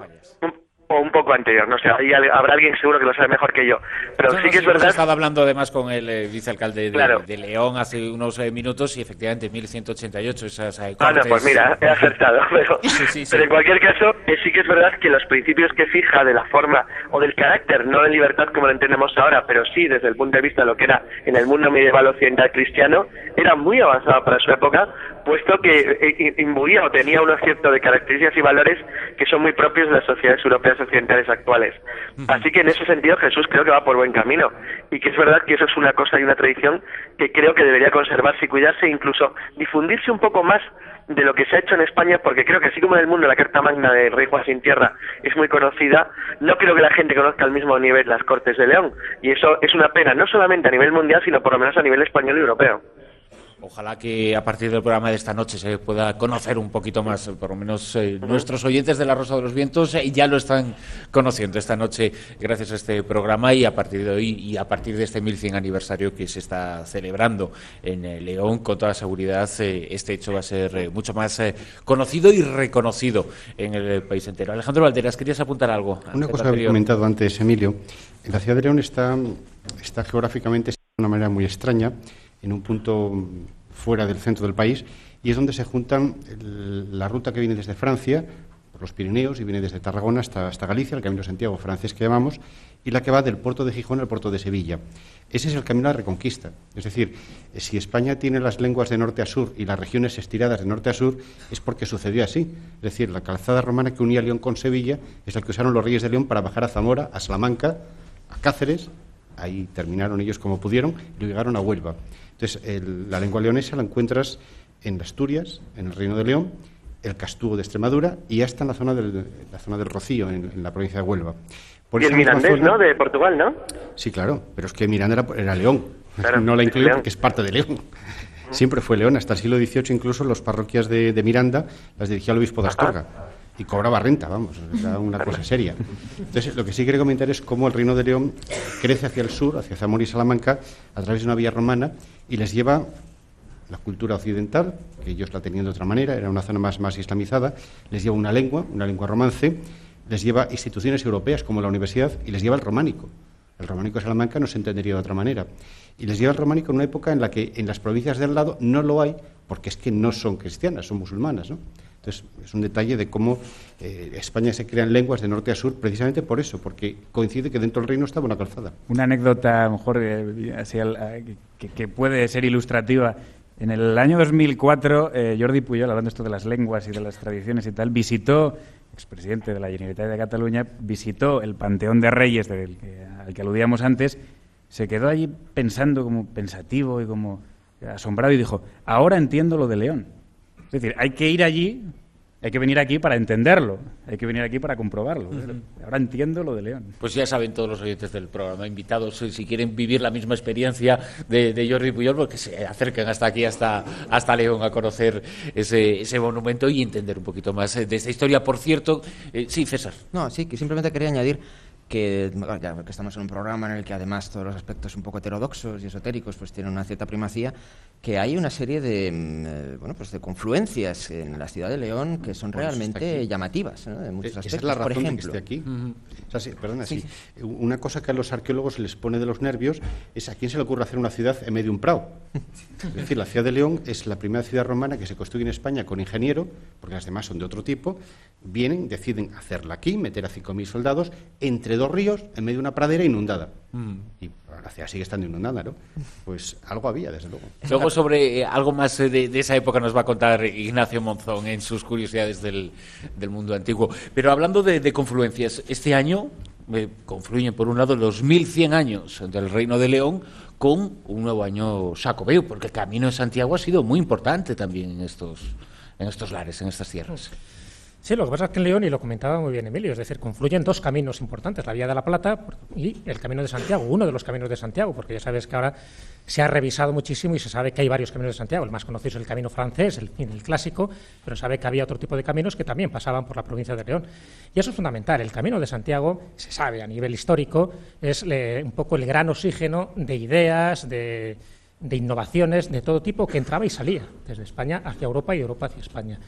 o un poco anterior, no sé, ahí habrá alguien seguro que lo sabe mejor que yo. Pero sí que es verdad. Estado hablando además con el eh, vicealcalde de, León hace unos eh, minutos y efectivamente 1188 esas eh, Ah, no, pues mira, he acertado. Pero, pero en cualquier caso, sí que es verdad que los principios que fija de la forma o del carácter, no de libertad como lo entendemos ahora, pero sí desde el punto de vista de lo que era en el mundo medieval occidental cristiano, era muy avanzado para su época, puesto que imbuía o tenía unos ciertos de características y valores que son muy propios de las sociedades europeas occidentales actuales. Así que en ese sentido Jesús creo que va por buen camino y que es verdad que eso es una cosa y una tradición que creo que debería conservarse y cuidarse e incluso difundirse un poco más de lo que se ha hecho en España, porque creo que así como en el mundo la Carta Magna del Rey Juan Sin Tierra es muy conocida, no creo que la gente conozca al mismo nivel las Cortes de León. Y eso es una pena, no solamente a nivel mundial, sino por lo menos a nivel español y europeo. Ojalá que a partir del programa de esta noche se pueda conocer un poquito más, por lo menos eh, nuestros oyentes de La Rosa de los Vientos eh, ya lo están conociendo esta noche gracias a este programa y a partir de hoy y a partir de este 1100 aniversario que se está celebrando en eh, León, con toda seguridad este hecho va a ser mucho más conocido y reconocido en el país entero. Alejandro Valderas, ¿querías apuntar algo? Una cosa que había comentado antes, Emilio. La ciudad de León está, está geográficamente de una manera muy extraña en un punto fuera del centro del país, y es donde se juntan la ruta que viene desde Francia, por los Pirineos, y viene desde Tarragona hasta, Galicia, el Camino Santiago francés que llamamos, y la que va del puerto de Gijón al puerto de Sevilla. Ese es el camino a la reconquista. Es decir, si España tiene las lenguas de norte a sur y las regiones estiradas de norte a sur, es porque sucedió así. Es decir, la calzada romana que unía León con Sevilla es la que usaron los reyes de León para bajar a Zamora, a Salamanca, a Cáceres, ahí terminaron ellos como pudieron, y llegaron a Huelva. Entonces, la lengua leonesa la encuentras en Asturias, en el Reino de León, el Castuvo de Extremadura y hasta en la zona del, la zona del Rocío, en, la provincia de Huelva. y el mirandés, ¿no? De Portugal, ¿no? Sí, claro, pero es que Miranda era, León. no la incluyo porque es parte de León. Siempre fue León, hasta el siglo XVIII incluso las parroquias de, Miranda las dirigía el obispo de Astorga y cobraba renta, vamos, era una cosa seria. Entonces, lo que sí quiero comentar es cómo el Reino de León crece hacia el sur, hacia Zamora y Salamanca, a través de una vía romana y les lleva la cultura occidental, que ellos la tenían de otra manera, era una zona más, más islamizada, les lleva una lengua, una lengua romance, les lleva instituciones europeas como la universidad y les lleva el románico. El románico de Salamanca no se entendería de otra manera. Y les lleva el románico en una época en la que en las provincias del lado no lo hay, porque es que no son cristianas, son musulmanas. ¿no? Entonces, es un detalle de cómo eh, España se crean lenguas de norte a sur precisamente por eso, porque coincide que dentro del reino estaba una calzada. Una anécdota, mejor, eh, que, puede ser ilustrativa. En el año 2004, eh, Jordi Puyol, hablando esto de las lenguas y de las tradiciones y tal, visitó, expresidente de la Generalitat de Cataluña, visitó el Panteón de Reyes del al que aludíamos antes, se quedó allí pensando como pensativo y como asombrado y dijo, ahora entiendo lo de León. Es decir, hay que ir allí, hay que venir aquí para entenderlo, hay que venir aquí para comprobarlo. Ahora entiendo lo de León. Pues ya saben todos los oyentes del programa, invitados, si quieren vivir la misma experiencia de, Jordi Puyol, porque pues se acerquen hasta aquí, hasta, hasta León, a conocer ese, ese monumento y entender un poquito más de esta historia. Por cierto, eh, sí, César. No, sí, que simplemente quería añadir que, ya que estamos en un programa en el que además todos los aspectos un poco heterodoxos y esotéricos pues tienen una cierta primacía, que hay una serie de, mm, eh, bueno, pues de confluencias en la ciudad de León que son realmente llamativas, ¿no? de muchos aspectos. es la razón por ejemplo. De que esté aquí. perdona, sí. Una cosa que a los arqueólogos les pone de los nervios es a quién se le ocurre hacer una ciudad en medio de un prado. es decir, la ciudad de León es la primera ciudad romana que se construye en España con ingeniero, porque las demás son de otro tipo, vienen, deciden hacerla aquí, meter a 5.000 soldados entre dos ríos en medio de una pradera inundada. Mm. Y la ciudad sigue estando inundada, ¿no? Pues algo había, desde luego. Luego sobre eh, algo más eh, de, esa época nos va a contar Ignacio Monzón en sus curiosidades del, mundo antiguo. Pero hablando de, confluencias, este año eh, confluyen por un lado los 1100 años del Reino de León con un nuevo año sacobeo, porque el Camino de Santiago ha sido muy importante también en estos, en estos lares, en estas tierras. Sí, lo que pasa es que en León, y lo comentaba muy bien Emilio, es decir, confluyen dos caminos importantes, la Vía de la Plata y el Camino de Santiago, uno de los caminos de Santiago, porque ya sabes que ahora se ha revisado muchísimo y se sabe que hay varios caminos de Santiago. El más conocido es el camino francés, el, el clásico, pero sabe que había otro tipo de caminos que también pasaban por la provincia de León. Y eso es fundamental. El camino de Santiago, se sabe a nivel histórico, es un poco el gran oxígeno de ideas, de de innovaciones de todo tipo que entraba y salía desde España hacia Europa y Europa hacia España.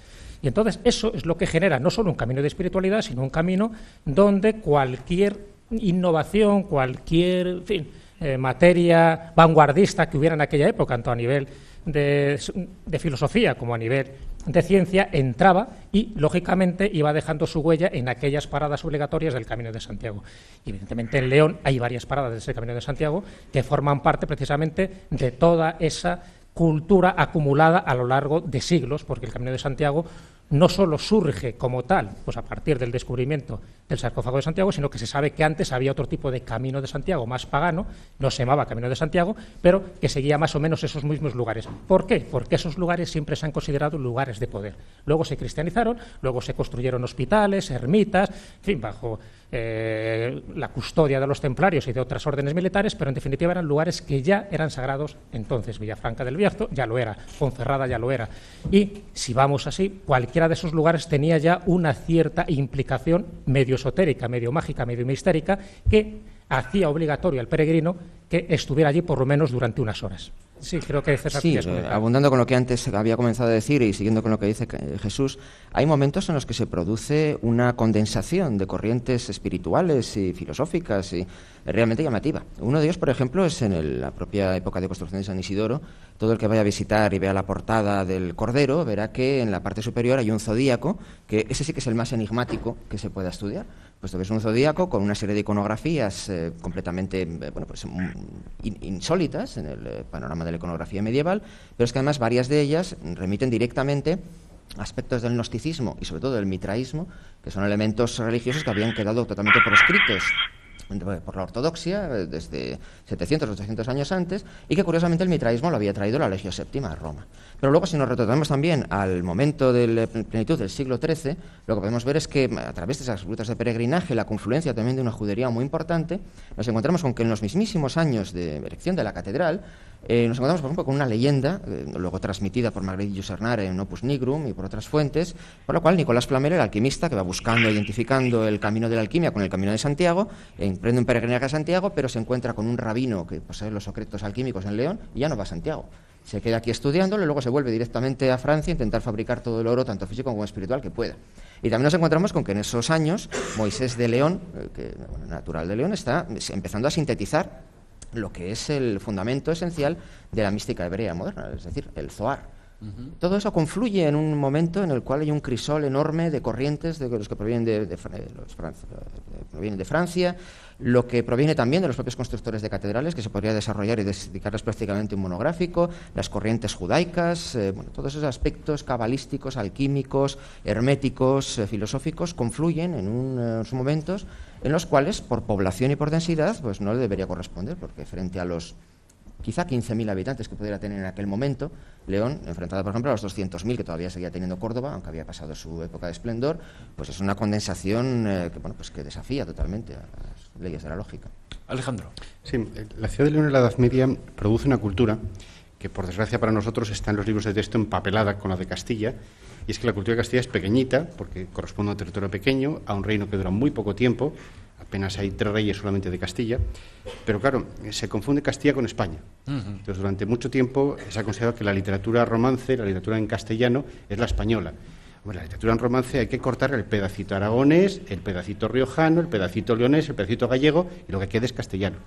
Y entonces eso es lo que genera no solo un camino de espiritualidad, sino un camino donde cualquier innovación, cualquier eh, materia vanguardista que hubiera en aquella época, tanto a nivel de, de filosofía como a nivel de ciencia entraba y, lógicamente, iba dejando su huella en aquellas paradas obligatorias del Camino de Santiago. Y, evidentemente, en León hay varias paradas de ese Camino de Santiago que forman parte precisamente de toda esa cultura acumulada a lo largo de siglos, porque el Camino de Santiago no solo surge como tal, pues a partir del descubrimiento del sarcófago de Santiago, sino que se sabe que antes había otro tipo de camino de Santiago más pagano, no se llamaba Camino de Santiago, pero que seguía más o menos esos mismos lugares. ¿Por qué? Porque esos lugares siempre se han considerado lugares de poder. Luego se cristianizaron, luego se construyeron hospitales, ermitas, en fin, bajo eh, la custodia de los templarios y de otras órdenes militares, pero en definitiva eran lugares que ya eran sagrados entonces. Villafranca del Bierzo ya lo era, Ponferrada ya lo era. Y si vamos así, cualquiera de esos lugares tenía ya una cierta implicación medio esotérica, medio mágica, medio mistérica, que hacía obligatorio al peregrino que estuviera allí por lo menos durante unas horas. Sí, creo que César Sí, abundando con lo que antes había comenzado a decir y siguiendo con lo que dice Jesús, hay momentos en los que se produce una condensación de corrientes espirituales y filosóficas y realmente llamativa. Uno de ellos, por ejemplo, es en la propia época de construcción de San Isidoro. Todo el que vaya a visitar y vea la portada del Cordero verá que en la parte superior hay un zodíaco, que ese sí que es el más enigmático que se pueda estudiar puesto que es un zodíaco con una serie de iconografías eh, completamente eh, bueno, pues, mm, insólitas en el eh, panorama de la iconografía medieval, pero es que además varias de ellas remiten directamente aspectos del gnosticismo y sobre todo del mitraísmo, que son elementos religiosos que habían quedado totalmente proscritos por la ortodoxia desde 700 o 800 años antes y que curiosamente el mitraísmo lo había traído la Legio Séptima a Roma. Pero luego, si nos retornamos también al momento de la plenitud del siglo XIII, lo que podemos ver es que a través de esas rutas de peregrinaje, la confluencia también de una judería muy importante, nos encontramos con que en los mismísimos años de erección de la catedral, eh, nos encontramos, por ejemplo, con una leyenda, eh, luego transmitida por Marguerite Jussernar en Opus Nigrum y por otras fuentes, por la cual Nicolás Flamel, el alquimista, que va buscando, identificando el camino de la alquimia con el camino de Santiago, emprende un peregrinaje a Santiago, pero se encuentra con un rabino que posee los secretos alquímicos en León y ya no va a Santiago se queda aquí estudiándolo y luego se vuelve directamente a Francia a intentar fabricar todo el oro, tanto físico como espiritual, que pueda. Y también nos encontramos con que en esos años Moisés de León, eh, que, natural de León, está empezando a sintetizar lo que es el fundamento esencial de la mística hebrea moderna, es decir, el Zohar. Todo eso confluye en un momento en el cual hay un crisol enorme de corrientes de los que provienen de, de, provienen de Francia, lo que proviene también de los propios constructores de catedrales, que se podría desarrollar y dedicarles prácticamente un monográfico, las corrientes judaicas, eh, bueno, todos esos aspectos cabalísticos, alquímicos, herméticos, eh, filosóficos, confluyen en unos momentos en los cuales, por población y por densidad, pues no le debería corresponder, porque frente a los quizá 15.000 habitantes que pudiera tener en aquel momento, León, enfrentado por ejemplo a los 200.000 que todavía seguía teniendo Córdoba, aunque había pasado su época de esplendor, pues es una condensación eh, que, bueno, pues que desafía totalmente a las leyes de la lógica. Alejandro. Sí, la ciudad de León en la Edad Media produce una cultura que por desgracia para nosotros está en los libros de texto empapelada con la de Castilla, y es que la cultura de Castilla es pequeñita, porque corresponde a un territorio pequeño, a un reino que dura muy poco tiempo, apenas hay tres reyes solamente de Castilla, pero claro, se confunde Castilla con España. Entonces, durante mucho tiempo se ha considerado que la literatura romance, la literatura en castellano, es la española. Bueno, la literatura en romance hay que cortar el pedacito aragonés, el pedacito riojano, el pedacito leonés, el pedacito gallego, y lo que quede es castellano.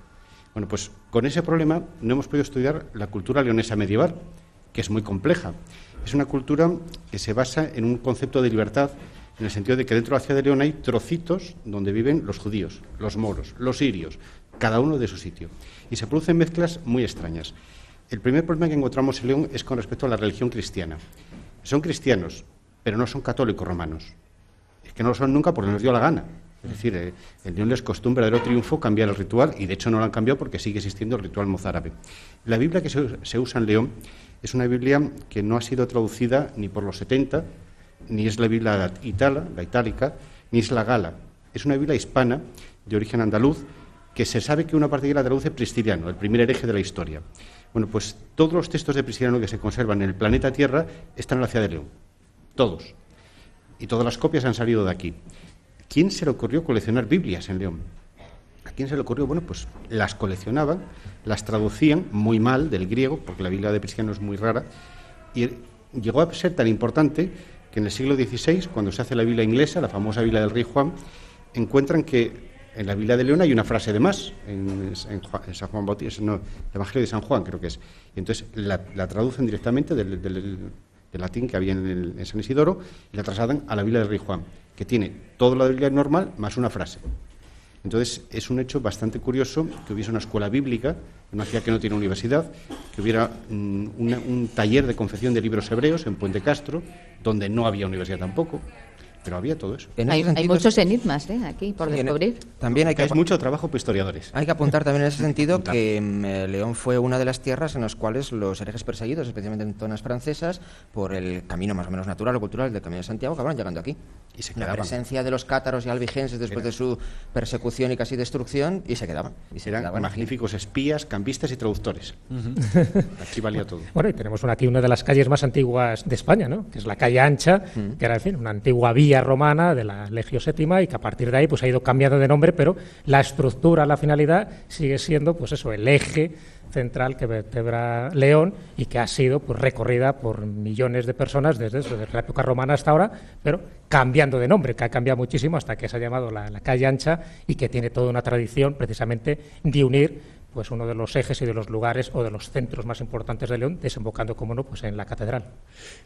Bueno, pues con ese problema no hemos podido estudiar la cultura leonesa medieval, que es muy compleja. Es una cultura que se basa en un concepto de libertad en el sentido de que dentro de la ciudad de León hay trocitos donde viven los judíos, los moros, los sirios, cada uno de su sitio. Y se producen mezclas muy extrañas. El primer problema que encontramos en León es con respecto a la religión cristiana. Son cristianos, pero no son católicos romanos. Es que no lo son nunca porque les dio la gana. Es decir, eh, el León les costó un verdadero triunfo cambiar el ritual y de hecho no lo han cambiado porque sigue existiendo el ritual mozárabe. La Biblia que se, usa en León es una Biblia que no ha sido traducida ni por los 70 ni es la Biblia itala, la itálica, ni es la gala. Es una Biblia hispana de origen andaluz que se sabe que una parte de la traduce Prisciliano, el primer hereje de la historia. Bueno, pues todos los textos de Prisciliano que se conservan en el planeta Tierra están en la ciudad de León. Todos. Y todas las copias han salido de aquí. ¿Quién se le ocurrió coleccionar Biblias en León? ¿A quién se le ocurrió? Bueno, pues las coleccionaban, las traducían muy mal del griego, porque la Biblia de Prisciliano es muy rara, y llegó a ser tan importante que en el siglo XVI, cuando se hace la Biblia inglesa, la famosa Biblia del Rey Juan, encuentran que en la Biblia de León hay una frase de más, en, San Juan Bautista, no, el Evangelio de San Juan creo que es. Y entonces la, traducen directamente del, latín que había en, San Isidoro y la trasladan a la Biblia del Rey Juan, que tiene toda la Biblia normal más una frase. Entonces es un hecho bastante curioso que hubiese una escuela bíblica, una ciudad que no tiene universidad, que hubiera mm, un taller de confección de libros hebreos en Puente Castro, donde no había universidad tampoco, pero había todo eso. Hay, muchos enigmas ¿eh? aquí por descubrir. También hay que es mucho trabajo para historiadores. Hay que apuntar también en ese sentido que mm, eh, León fue una de las tierras en las cuales los herejes perseguidos, especialmente en zonas francesas, por el camino más o menos natural o cultural del Camino de Santiago, acabaron llegando aquí. Y se La presencia de los cátaros y albigenses después de su persecución y casi destrucción, y se quedaban. Y se Eran magníficos espías, campistas y traductores. Aquí valía todo. Bueno, y tenemos aquí una de las calles más antiguas de España, ¿no? que es la calle Ancha, que era, en fin, una antigua vía romana de la Legio VII y que a partir de ahí pues ha ido cambiando de nombre, pero la estructura, la finalidad sigue siendo pues eso, el eje central que vertebra León y que ha sido pues, recorrida por millones de personas desde, desde, la época romana hasta ahora, pero cambiando de nombre, que ha cambiado muchísimo hasta que se ha llamado la, la calle ancha y que tiene toda una tradición precisamente de unir pues uno de los ejes y de los lugares o de los centros más importantes de León, desembocando, como no, pues en la catedral.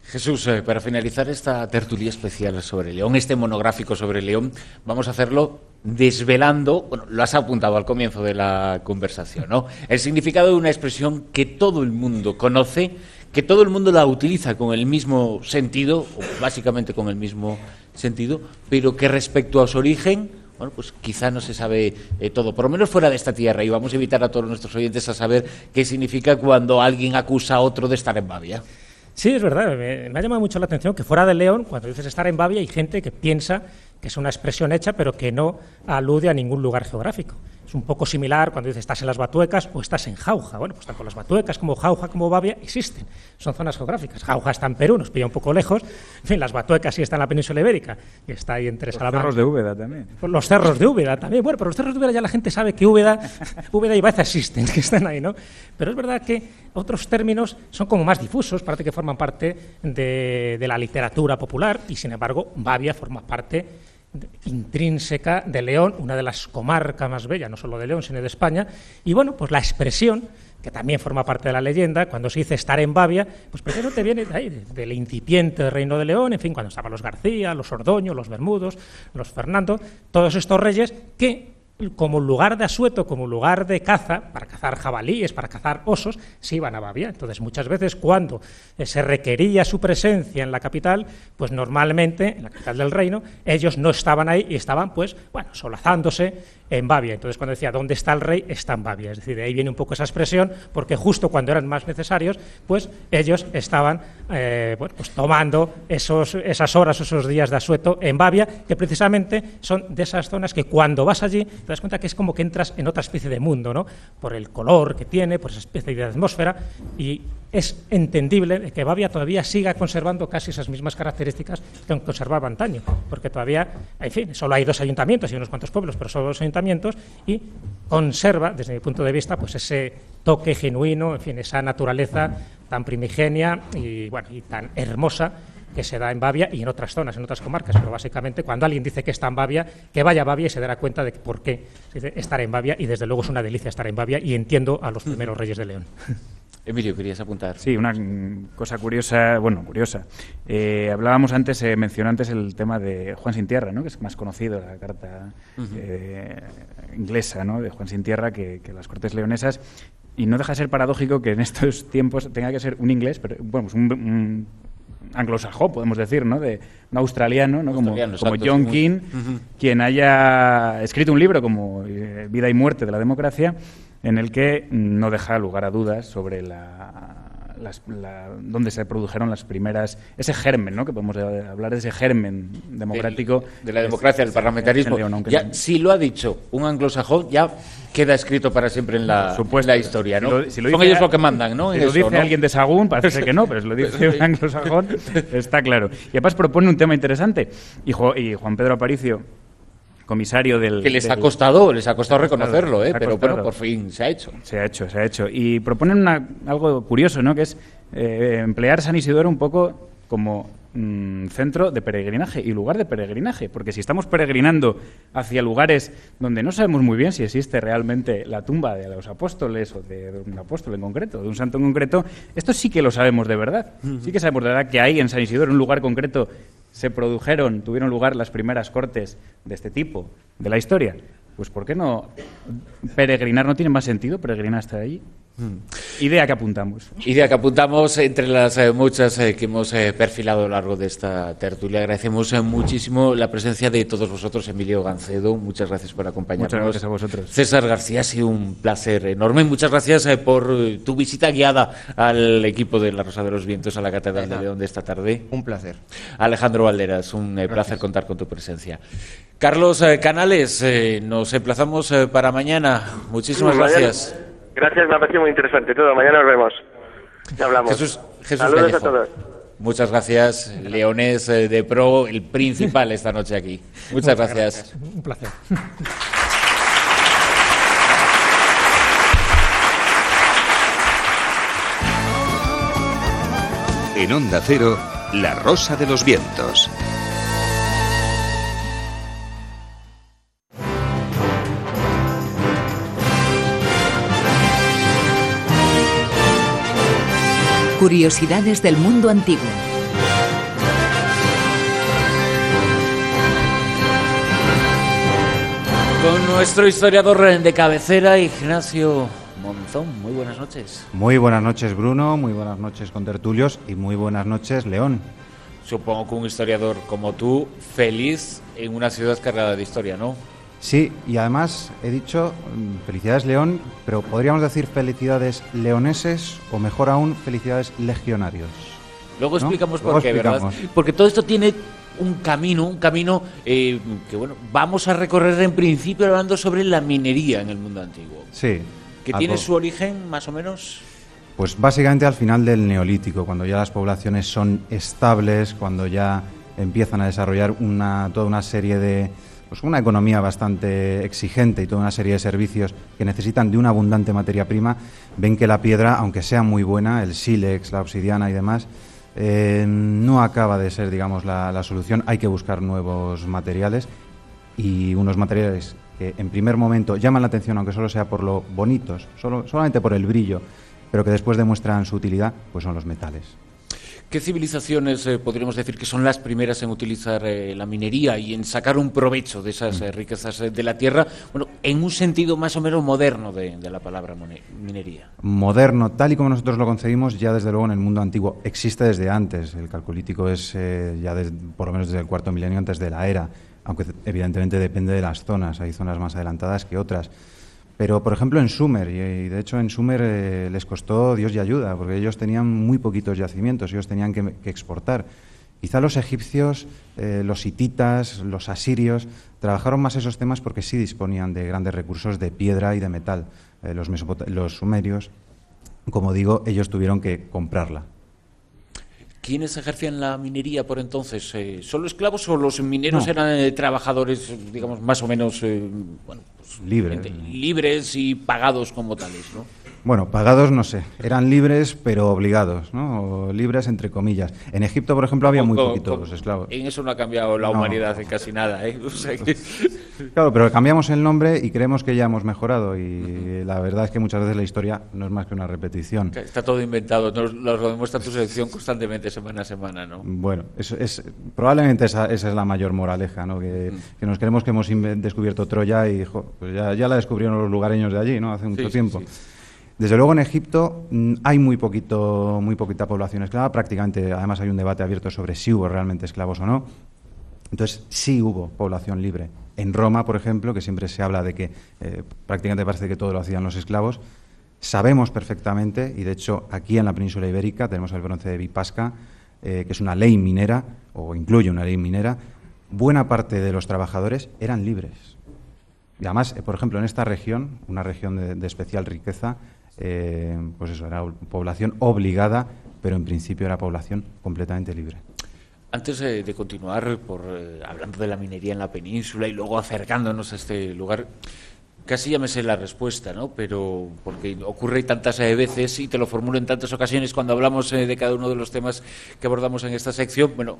Jesús, eh, para finalizar esta tertulia especial sobre León, este monográfico sobre León, vamos a hacerlo desvelando, bueno, lo has apuntado al comienzo de la conversación, ¿no? El significado de una expresión que todo el mundo conoce, que todo el mundo la utiliza con el mismo sentido, o básicamente con el mismo sentido, pero que respecto a su origen bueno, pues quizá no se sabe eh, todo, por lo menos fuera de esta tierra, y vamos a invitar a todos nuestros oyentes a saber qué significa cuando alguien acusa a otro de estar en Babia. Sí, es verdad, me, ha llamado mucho la atención que fuera de León, cuando dices estar en Babia, hay gente que piensa que es una expresión hecha, pero que no alude a ningún lugar geográfico. Es un poco similar cuando dices estás en las Batuecas o estás en Jauja. Bueno, pues tanto las Batuecas como Jauja como Babia existen. Son zonas geográficas. Jauja está en Perú, nos pilla un poco lejos. En fin, las Batuecas sí están en la península ibérica y está ahí entre Salamanca. Los cerros de Úbeda también. Pues los cerros de Úbeda también. Bueno, pero los cerros de Úbeda ya la gente sabe que Úbeda, Úbeda y Baeza existen, que están ahí, ¿no? Pero es verdad que otros términos son como más difusos, parece que forman parte de, de la literatura popular y, sin embargo, Babia forma parte intrínseca de León, una de las comarcas más bellas, no solo de León, sino de España. Y bueno, pues la expresión, que también forma parte de la leyenda, cuando se dice estar en Babia, pues primero te viene del incipiente reino de León, en fin, cuando estaban los García, los Ordoño, los Bermudos, los Fernando, todos estos reyes que como lugar de asueto, como lugar de caza, para cazar jabalíes, para cazar osos, se iban a Babia. Entonces, muchas veces cuando eh, se requería su presencia en la capital, pues normalmente, en la capital del reino, ellos no estaban ahí y estaban, pues, bueno, solazándose en Babia. Entonces, cuando decía, ¿dónde está el rey? Está en Babia. Es decir, de ahí viene un poco esa expresión, porque justo cuando eran más necesarios, pues ellos estaban eh, bueno, pues tomando esos, esas horas, esos días de asueto en Babia, que precisamente son de esas zonas que cuando vas allí te das cuenta que es como que entras en otra especie de mundo, ¿no? Por el color que tiene, por esa especie de atmósfera, y es entendible que Babia todavía siga conservando casi esas mismas características que conservaba antaño, porque todavía, en fin, solo hay dos ayuntamientos y unos cuantos pueblos, pero solo dos ayuntamientos, y conserva, desde mi punto de vista, pues ese toque genuino, en fin, esa naturaleza tan primigenia y, bueno, y tan hermosa que se da en Babia y en otras zonas, en otras comarcas, pero básicamente cuando alguien dice que está en Babia, que vaya a Babia y se dará cuenta de por qué estar en Babia y desde luego es una delicia estar en Babia y entiendo a los primeros reyes de León. Emilio, querías apuntar. Sí, una cosa curiosa, bueno, curiosa. Eh, hablábamos antes, eh, mencionó antes el tema de Juan Sin Tierra, ¿no? que es más conocido, la carta eh, inglesa ¿no? de Juan Sin Tierra que, las Cortes Leonesas. Y no deja de ser paradójico que en estos tiempos tenga que ser un inglés, pero bueno, pues un, anglosajón, podemos decir, ¿no? De un australiano, ¿no? como, como, John King, quien haya escrito un libro como Vida y Muerte de la Democracia, en el que no deja lugar a dudas sobre la, las, la- donde se produjeron las primeras, ese germen, ¿no? que podemos hablar de ese germen democrático. De la democracia, del parlamentarismo. León, Ya, si lo ha dicho un anglosajón, ya queda escrito para siempre en la, historia, ¿no? Si lo- si lo Son dice ellos a- lo que mandan, ¿no? Si En lo eso, dice ¿no? alguien de Sagún, parece que no, pero si lo dice un anglosajón, está claro. Y además propone un tema interesante. Y Juan Pedro Aparicio, comisario del... Que les ha costado, les ha costado reconocerlo, ¿eh? Pero costado. bueno, por fin se ha hecho. Se ha hecho, se ha hecho. Y proponen una- algo curioso, ¿no? Que es eh, emplear San Isidoro un poco como mm, centro de peregrinaje y lugar de peregrinaje. Porque si estamos peregrinando hacia lugares donde no sabemos muy bien si existe realmente la tumba de los apóstoles o de, un apóstol en concreto, de un santo en concreto, esto sí que lo sabemos de verdad. Sí que sabemos de verdad que ahí en San Isidoro, un lugar concreto, se produjeron, tuvieron lugar las primeras cortes de este tipo de la historia. Pues ¿por qué no peregrinar? ¿No tiene más sentido peregrinar hasta allí? Idea que apuntamos. Idea que apuntamos entre las eh, muchas eh, que hemos eh, perfilado a lo largo de esta tertulia. Agradecemos eh, muchísimo la presencia de todos vosotros, Emilio Gancedo. Muchas gracias por acompañarnos. Muchas gracias a vosotros. César García, ha sido un placer enorme. Muchas gracias eh, por tu visita guiada al equipo de La Rosa de los Vientos a la Catedral de León de esta tarde. Un placer. Alejandro Valderas, un eh, placer contar con tu presencia. Carlos eh, Canales, eh, nos emplazamos eh, para mañana. Muchísimas gracias. Gracias, me ha parecido muy interesante todo. Mañana nos vemos. Ya hablamos. Jesús, Jesús Saludos Callejo. a todos. Muchas gracias, Leones eh, de Pro, el principal esta noche aquí. Muchas gracias. Un placer. En Onda Cero, La Rosa de los Vientos. Curiosidades del mundo antiguo. Con nuestro historiador de cabecera, Ignacio Monzón. Muy buenas noches. Muy buenas noches, Bruno. Muy buenas noches, contertulios. Y muy buenas noches, León. Supongo que un historiador como tú, feliz en una ciudad cargada de historia, ¿no? Sí, y además he dicho mm, felicidades, León, pero podríamos decir felicidades leoneses o mejor aún, felicidades legionarios. Luego ¿No? explicamos Luego por qué, ¿verdad? Porque todo esto tiene un camino, un camino eh, que, bueno, vamos a recorrer en principio hablando sobre la minería en el mundo antiguo. Sí. Que tiene su origen, más o menos. Pues básicamente al final del neolítico, cuando ya las poblaciones son estables, cuando ya empiezan a desarrollar una, toda una serie de, pues una economía bastante exigente y toda una serie de servicios que necesitan de una abundante materia prima, ven que la piedra, aunque sea muy buena, el sílex, la obsidiana y demás, eh, no acaba de ser, digamos, la, la solución. Hay que buscar nuevos materiales y unos materiales que en primer momento llaman la atención, aunque solo sea por lo bonitos, solo, solamente por el brillo, pero que después demuestran su utilidad, pues son los metales. ¿Qué civilizaciones eh, podríamos decir que son las primeras en utilizar eh, la minería y en sacar un provecho de esas eh, riquezas de la tierra? Bueno, en un sentido más o menos moderno de, de la palabra minería. Moderno, tal y como nosotros lo concebimos, ya desde luego en el mundo antiguo existe desde antes. El calcolítico es eh, ya por lo menos desde el cuarto milenio antes de la era, aunque evidentemente depende de las zonas. Hay zonas más adelantadas que otras. Pero, por ejemplo, en Sumer, y, de hecho en Sumer eh, les costó Dios y ayuda, porque ellos tenían muy poquitos yacimientos, ellos tenían que, exportar. Quizá los egipcios, eh, los hititas, los asirios, trabajaron más esos temas porque sí disponían de grandes recursos de piedra y de metal. Eh, los, los sumerios, como digo, ellos tuvieron que comprarla. ¿Quiénes ejercían la minería por entonces? Eh, ¿Solo esclavos o los mineros No. eran eh, trabajadores, digamos, más o menos eh, bueno, pues, Libres. y pagados como tales? ¿no? Bueno, pagados no sé, eran libres pero obligados, ¿no? O libres entre comillas. En Egipto, por ejemplo, había muy poquitos co- esclavos. En eso no ha cambiado la No. humanidad en casi nada. ¿eh? O sea que- Claro, pero cambiamos el nombre y creemos que ya hemos mejorado y la verdad es que muchas veces la historia no es más que una repetición. Está todo inventado, nos lo demuestra tu selección constantemente, semana a semana, ¿no? Bueno, es, es- probablemente esa, esa es la mayor moraleja, ¿no? que, que nos creemos que hemos descubierto Troya y jo, pues ya, ya la descubrieron los lugareños de allí, ¿no? hace mucho Sí, tiempo. sí. Desde luego en Egipto mm, hay muy poquito, muy poquita población esclava, prácticamente, además hay un debate abierto sobre si hubo realmente esclavos o no. Entonces sí hubo población libre. En Roma, por ejemplo, que siempre se habla de que eh, prácticamente parece que todo lo hacían los esclavos, Sabemos perfectamente, y de hecho aquí en la península ibérica tenemos el bronce de Vipasca, eh, que es una ley minera, o incluye una ley minera, buena parte de los trabajadores eran libres. Y además, eh, por ejemplo, en esta región, una región de, especial riqueza, eh, pues eso, era población obligada, pero en principio era población completamente libre. Antes de continuar por hablando de la minería en la península y luego acercándonos a este lugar, Casi ya me sé la respuesta, ¿no? Pero porque ocurre tantas eh, veces y te lo formulo en tantas ocasiones cuando hablamos eh, de cada uno de los temas que abordamos en esta sección. Bueno,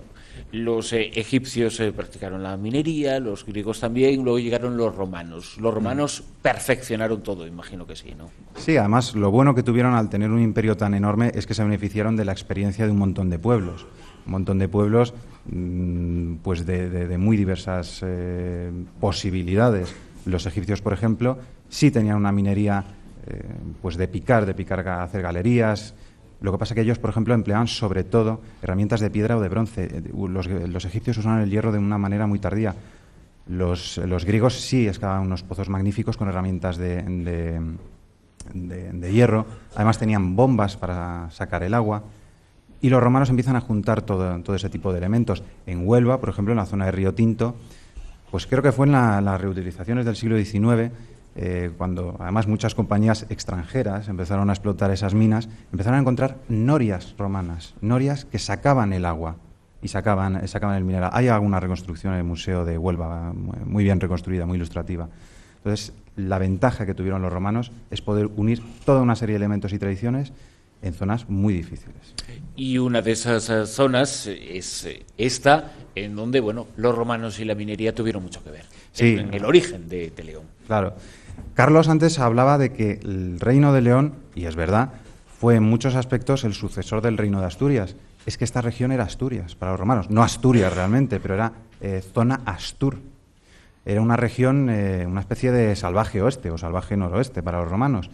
los eh, egipcios practicaron la minería, los griegos también, luego llegaron los romanos. Los romanos perfeccionaron todo, imagino que sí, ¿no? Sí, además lo bueno que tuvieron al tener un imperio tan enorme es que se beneficiaron de la experiencia de un montón de pueblos un montón de pueblos mm, pues de, muy diversas posibilidades los egipcios, por ejemplo, sí tenían una minería eh, pues de picar, de picar, hacer galerías. Lo que pasa es que ellos, por ejemplo, empleaban sobre todo herramientas de piedra o de bronce. Eh, los, egipcios usaban el hierro de una manera muy tardía. Los, griegos sí excavaban unos pozos magníficos con herramientas de, hierro. Además tenían bombas para sacar el agua. Y los romanos empiezan a juntar todo, todo ese tipo de elementos. En Huelva, por ejemplo, en la zona de Río Tinto, pues creo que fue en las reutilizaciones del siglo XIX, eh, cuando además muchas compañías extranjeras empezaron a explotar esas minas, empezaron a encontrar norias romanas, norias que sacaban el agua y sacaban, sacaban el mineral. Hay alguna reconstrucción en el Museo de Huelva, muy bien reconstruida, muy ilustrativa. Entonces, la ventaja que tuvieron los romanos es poder unir toda una serie de elementos y tradiciones en zonas muy difíciles. Y una de esas eh, zonas es eh, esta, en donde bueno, los romanos y la minería tuvieron mucho que ver, en, el origen de, León. Claro. Carlos antes hablaba de que el reino de León, y es verdad, fue en muchos aspectos el sucesor del reino de Asturias. Es que esta región era Asturias para los romanos, no Asturias realmente, pero era eh, zona Astur. Era una región, una especie de salvaje oeste o salvaje noroeste para los romanos.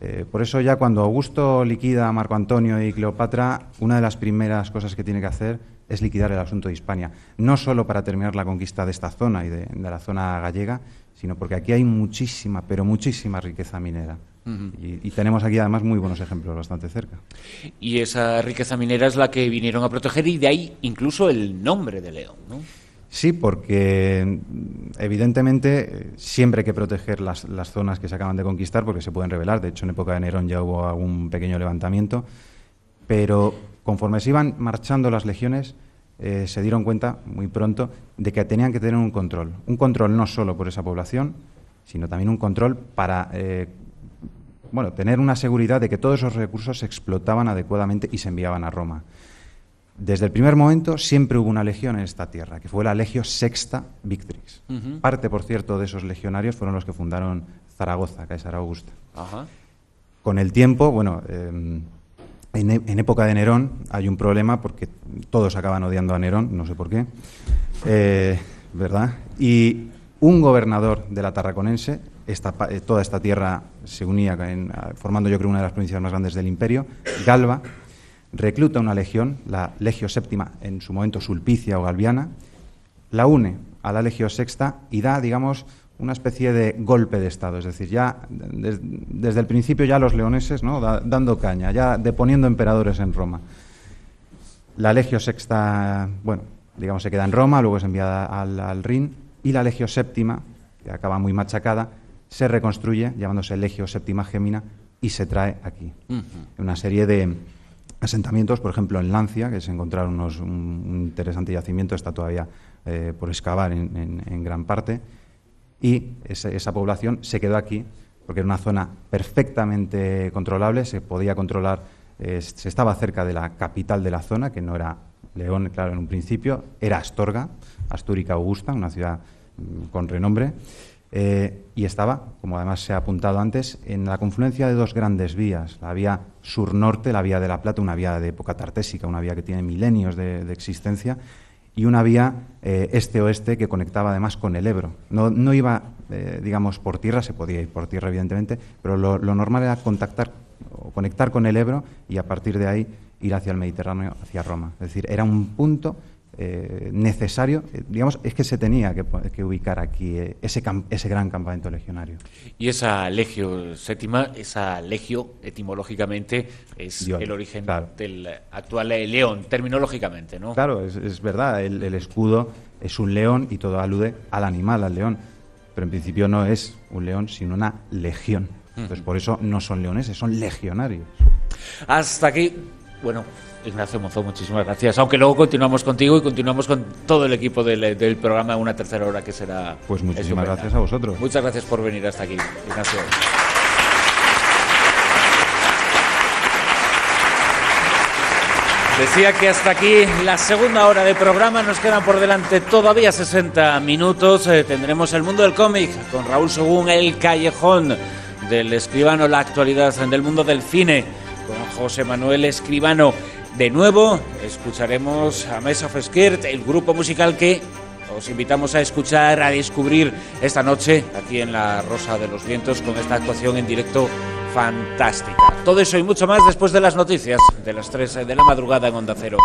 Eh, por eso ya cuando Augusto liquida a Marco Antonio y Cleopatra, una de las primeras cosas que tiene que hacer es liquidar el asunto de Hispania, no solo para terminar la conquista de esta zona y de, la zona gallega, sino porque aquí hay muchísima, pero muchísima riqueza minera. y, tenemos aquí además muy buenos ejemplos bastante cerca. Y esa riqueza minera es la que vinieron a proteger y de ahí incluso el nombre de León, ¿no? Sí, porque evidentemente siempre hay que proteger las, zonas que se acaban de conquistar porque se pueden revelar. De hecho, en época de Nerón ya hubo algún pequeño levantamiento. Pero conforme se iban marchando las legiones, eh, se dieron cuenta muy pronto de que tenían que tener un control. Un control no solo por esa población, sino también un control para eh, bueno, tener una seguridad de que todos esos recursos se explotaban adecuadamente y se enviaban a Roma. Desde el primer momento siempre hubo una legión en esta tierra, que fue la Legio Sexta Victrix. Parte, por cierto, de esos legionarios fueron los que fundaron Zaragoza, Caesar Augusta. Con el tiempo, bueno, em, en, época de Nerón hay un problema porque todos acaban odiando a Nerón, no sé por qué, eh, ¿verdad? Y un gobernador de la Tarraconense, eh, toda esta tierra se unía formando yo creo una de las provincias más grandes del imperio, Galba, recluta una legión, la Legio Séptima, en su momento Sulpicia o Galviana, la une a la Legio Sexta y da, digamos, una especie de golpe de Estado, es decir, ya desde el principio ya los leoneses, ¿no? dando caña, ya deponiendo emperadores en Roma. La Legio Sexta, bueno, digamos, se queda en Roma, luego es enviada al, Rin, y la Legio Séptima, que acaba muy machacada, se reconstruye, llamándose Legio Séptima Gemina, y se trae aquí. Una serie de, asentamientos, por ejemplo, en Lancia, que se encontraron unos, un, interesante yacimiento, está todavía eh, por excavar en, gran parte, y esa, población se quedó aquí porque era una zona perfectamente controlable, se podía controlar, eh, se estaba cerca de la capital de la zona, que no era León, claro, en un principio, era Astorga, Astúrica Augusta, una ciudad mm, con renombre, eh, y estaba, como además se ha apuntado antes, en la confluencia de dos grandes vías, la vía sur-norte, la vía de la Plata, una vía de época tartésica, una vía que tiene milenios de, existencia, y una vía eh, este-oeste que conectaba además con el Ebro. No, iba, eh, digamos, por tierra, se podía ir por tierra, evidentemente, pero lo, normal era contactar o conectar con el Ebro y a partir de ahí ir hacia el Mediterráneo, hacia Roma. Es decir, era un punto eh, necesario, eh, digamos, es que se tenía que, ubicar aquí eh, ese, ese gran campamento legionario. Y esa legio séptima, esa legio etimológicamente es Dios, el origen claro. del actual león, terminológicamente, ¿no? Claro, es, es verdad, el, el escudo es un león y todo alude al animal, al león, pero en principio no es un león, sino una legión. Entonces, por eso no son leoneses, son legionarios. Hasta aquí, bueno, Ignacio Monzón, muchísimas gracias. Aunque luego continuamos contigo y continuamos con todo el equipo del, del programa una tercera hora que será. Pues muchísimas estupenda. gracias a vosotros. Muchas gracias por venir hasta aquí, Ignacio. Decía que hasta aquí la segunda hora de programa, nos quedan por delante todavía 60 minutos. Eh, tendremos el mundo del cómic con Raúl Según, el callejón del escribano, la actualidad del mundo del cine con José Manuel Escribano. De nuevo, escucharemos a Mess of Skirt, el grupo musical que os invitamos a escuchar, a descubrir esta noche aquí en La Rosa de los Vientos con esta actuación en directo fantástica. Todo eso y mucho más después de las noticias de las 3 de la madrugada en Onda Cero.